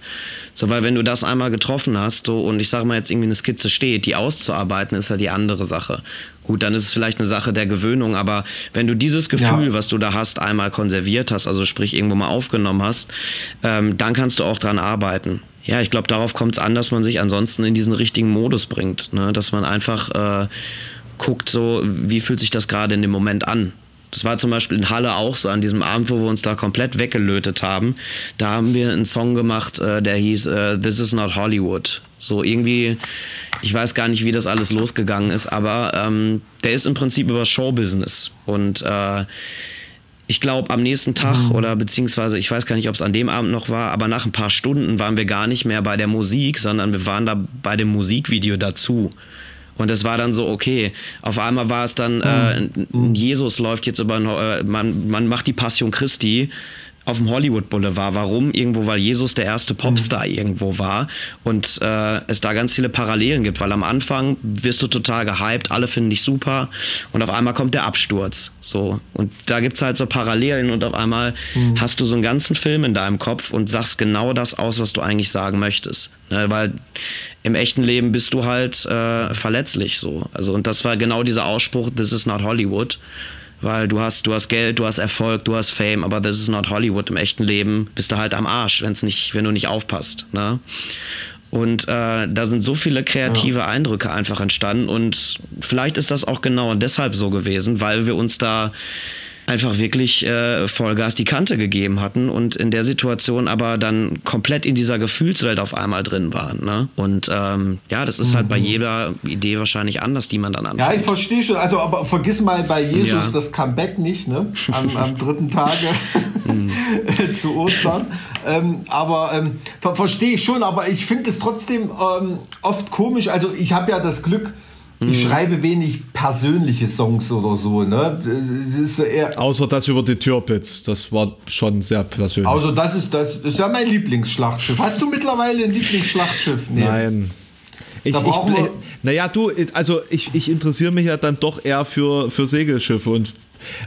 So, weil wenn du das einmal getroffen hast so, und ich sage mal jetzt irgendwie eine Skizze steht, die auszuarbeiten, ist ja die andere Sache. Gut, dann ist es vielleicht eine Sache der Gewöhnung, aber wenn du dieses Gefühl, ja. was du da hast, einmal konserviert hast, also sprich irgendwo mal aufgenommen hast, ähm, dann kannst du auch dran arbeiten. Ja, ich glaube, darauf kommt es an, dass man sich ansonsten in diesen richtigen Modus bringt. Ne? Dass man einfach äh, guckt, so, wie fühlt sich das gerade in dem Moment an? Das war zum Beispiel in Halle auch so, an diesem Abend, wo wir uns da komplett weggelötet haben. Da haben wir einen Song gemacht, äh, der hieß äh, This is not Hollywood. So irgendwie, ich weiß gar nicht, wie das alles losgegangen ist, aber ähm, der ist im Prinzip über Showbusiness. Und äh, ich glaube, am nächsten Tag oder beziehungsweise, ich weiß gar nicht, ob es an dem Abend noch war, aber nach ein paar Stunden waren wir gar nicht mehr bei der Musik, sondern wir waren da bei dem Musikvideo dazu. Und es war dann so, okay, auf einmal war es dann, äh, ein Jesus läuft jetzt über, äh, man, man macht die Passion Christi auf dem Hollywood Boulevard. Warum? Irgendwo, weil Jesus der erste Popstar irgendwo war und äh, es da ganz viele Parallelen gibt, weil am Anfang wirst du total gehypt, alle finden dich super und auf einmal kommt der Absturz. So. Und da gibt's halt so Parallelen und auf einmal hast du so einen ganzen Film in deinem Kopf und sagst genau das aus, was du eigentlich sagen möchtest. Ne? Weil im echten Leben bist du halt äh, verletzlich so. Also, und das war genau dieser Ausspruch, this is not Hollywood. Weil du hast, du hast Geld, du hast Erfolg, du hast Fame, aber this is not Hollywood. Im echten Leben bist du halt am Arsch, wenn's nicht, wenn du nicht aufpasst. Ne? Und äh, da sind so viele kreative Eindrücke einfach entstanden. Und vielleicht ist das auch genau deshalb so gewesen, weil wir uns da einfach wirklich äh, Vollgas die Kante gegeben hatten und in der Situation aber dann komplett in dieser Gefühlswelt auf einmal drin waren. Ne? Und ähm, ja, das ist halt bei jeder Idee wahrscheinlich anders, die man dann Ja, anfängt. ich verstehe schon. Also, aber vergiss mal bei Jesus Ja. das Comeback nicht, ne? Am, am dritten Tage [laughs] [laughs] zu Ostern. Ähm, aber ähm, ver verstehe ich schon, aber ich finde es trotzdem ähm, oft komisch. Also, ich habe ja das Glück, ich schreibe wenig persönliche Songs oder so, ne? Das eher. Außer das über die Türpitz. Das war schon sehr persönlich. Also, das ist, das ist ja mein Lieblingsschlachtschiff. Hast du mittlerweile ein Lieblingsschlachtschiff? Nee. Nein. Ich, Da brauchen ich, wir- naja, du, also ich, ich interessiere mich ja dann doch eher für, für Segelschiffe und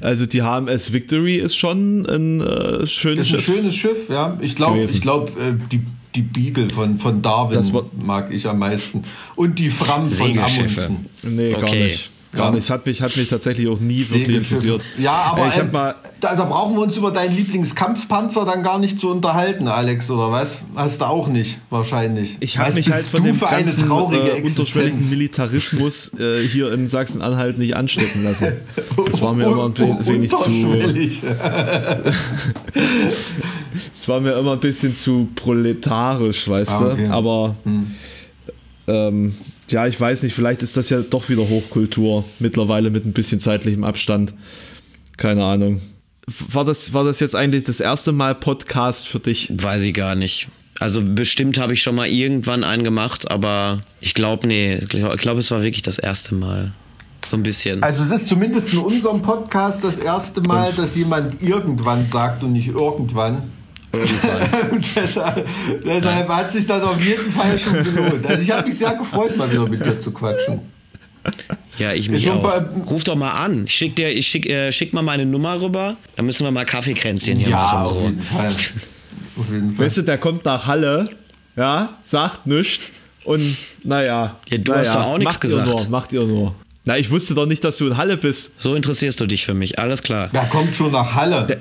also die HMS Victory ist schon ein äh, schönes Ist ein Schiff. schönes Schiff, ja. Ich glaube, ich glaube, äh, die, die Beagle von, von Darwin mag ich am meisten. Und die Fram von. Amundsen. Nee, gar Okay. nicht. Gar Ja. nicht. Es hat mich, hat mich tatsächlich auch nie wirklich interessiert. Ja, aber ich hab ähm, mal, da, da brauchen wir uns über deinen Lieblingskampfpanzer dann gar nicht zu unterhalten, Alex, oder was? Hast du auch nicht, wahrscheinlich. ich habe mich halt von dem für eine ganzen traurige äh, unterschwelligen. Militarismus äh, hier in Sachsen-Anhalt nicht anstecken lassen. Das war mir immer ein [laughs] wenig zu, [laughs] das war mir immer ein bisschen zu proletarisch, weißt Ah, okay. du. Aber ähm, ja, ich weiß nicht, vielleicht ist das ja doch wieder Hochkultur mittlerweile mit ein bisschen zeitlichem Abstand. Keine Ahnung. War das, war das jetzt eigentlich das erste Mal Podcast für dich? Weiß ich gar nicht. Also bestimmt habe ich schon mal irgendwann einen gemacht, aber ich glaube, nee, ich glaube, glaub, es war wirklich das erste Mal. So ein bisschen. Also das ist zumindest in unserem Podcast das erste Mal, dass jemand irgendwann sagt und nicht irgendwann. [laughs] Deshalb, deshalb hat sich das auf jeden Fall schon gelohnt. Also ich habe mich sehr gefreut, mal wieder mit dir zu quatschen. Ja, ich mich auch. bei- Ruf doch mal an. Ich schick dir, ich schick, äh, schick mal meine Nummer rüber. Dann müssen wir mal Kaffeekränzchen hier Ja, machen. auf So. jeden Fall. Auf jeden Fall. Weißt du, der kommt nach Halle, ja, sagt nichts und naja. Ja, du naja, hast doch auch nichts gesagt. Ihr nur, macht ihr nur. Na, ich wusste doch nicht, dass du in Halle bist. so interessierst du dich für mich. Alles klar. Wer kommt schon nach Halle?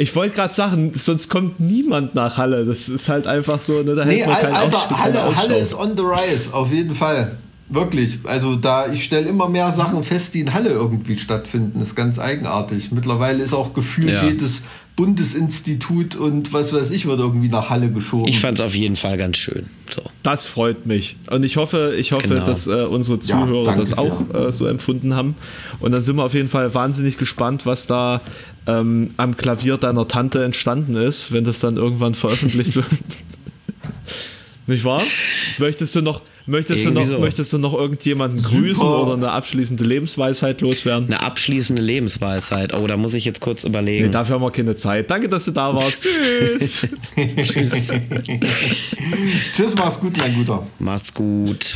Ich wollte gerade sagen, sonst kommt niemand nach Halle. Das ist halt einfach so, ne, da Nee, hält man Al- Alter, Halle, Halle ist on the rise, auf jeden Fall. Wirklich. Also da, ich stelle immer mehr Sachen fest, die in Halle irgendwie stattfinden. Das ist ganz eigenartig. Mittlerweile ist auch gefühlt Ja. jedes Bundesinstitut und was weiß ich, wird irgendwie nach Halle geschoben. Ich fand es auf jeden Fall ganz schön. So. Das freut mich. Und ich hoffe, ich hoffe, Genau. dass äh, unsere Ja, Zuhörer danke das auch sehr. äh, so empfunden haben. Und dann sind wir auf jeden Fall wahnsinnig gespannt, was da ähm, am Klavier deiner Tante entstanden ist, wenn das dann irgendwann veröffentlicht wird. [laughs] Nicht wahr? Möchtest du noch, möchtest du noch, so. möchtest du noch irgendjemanden grüßen oder eine abschließende Lebensweisheit loswerden? Eine abschließende Lebensweisheit. Oh, da muss ich jetzt kurz Nee, überlegen. dafür haben wir keine Zeit. Danke, dass du da warst. Tschüss. [laughs] Tschüss. [laughs] Tschüss, mach's gut, mein Guter. Macht's gut.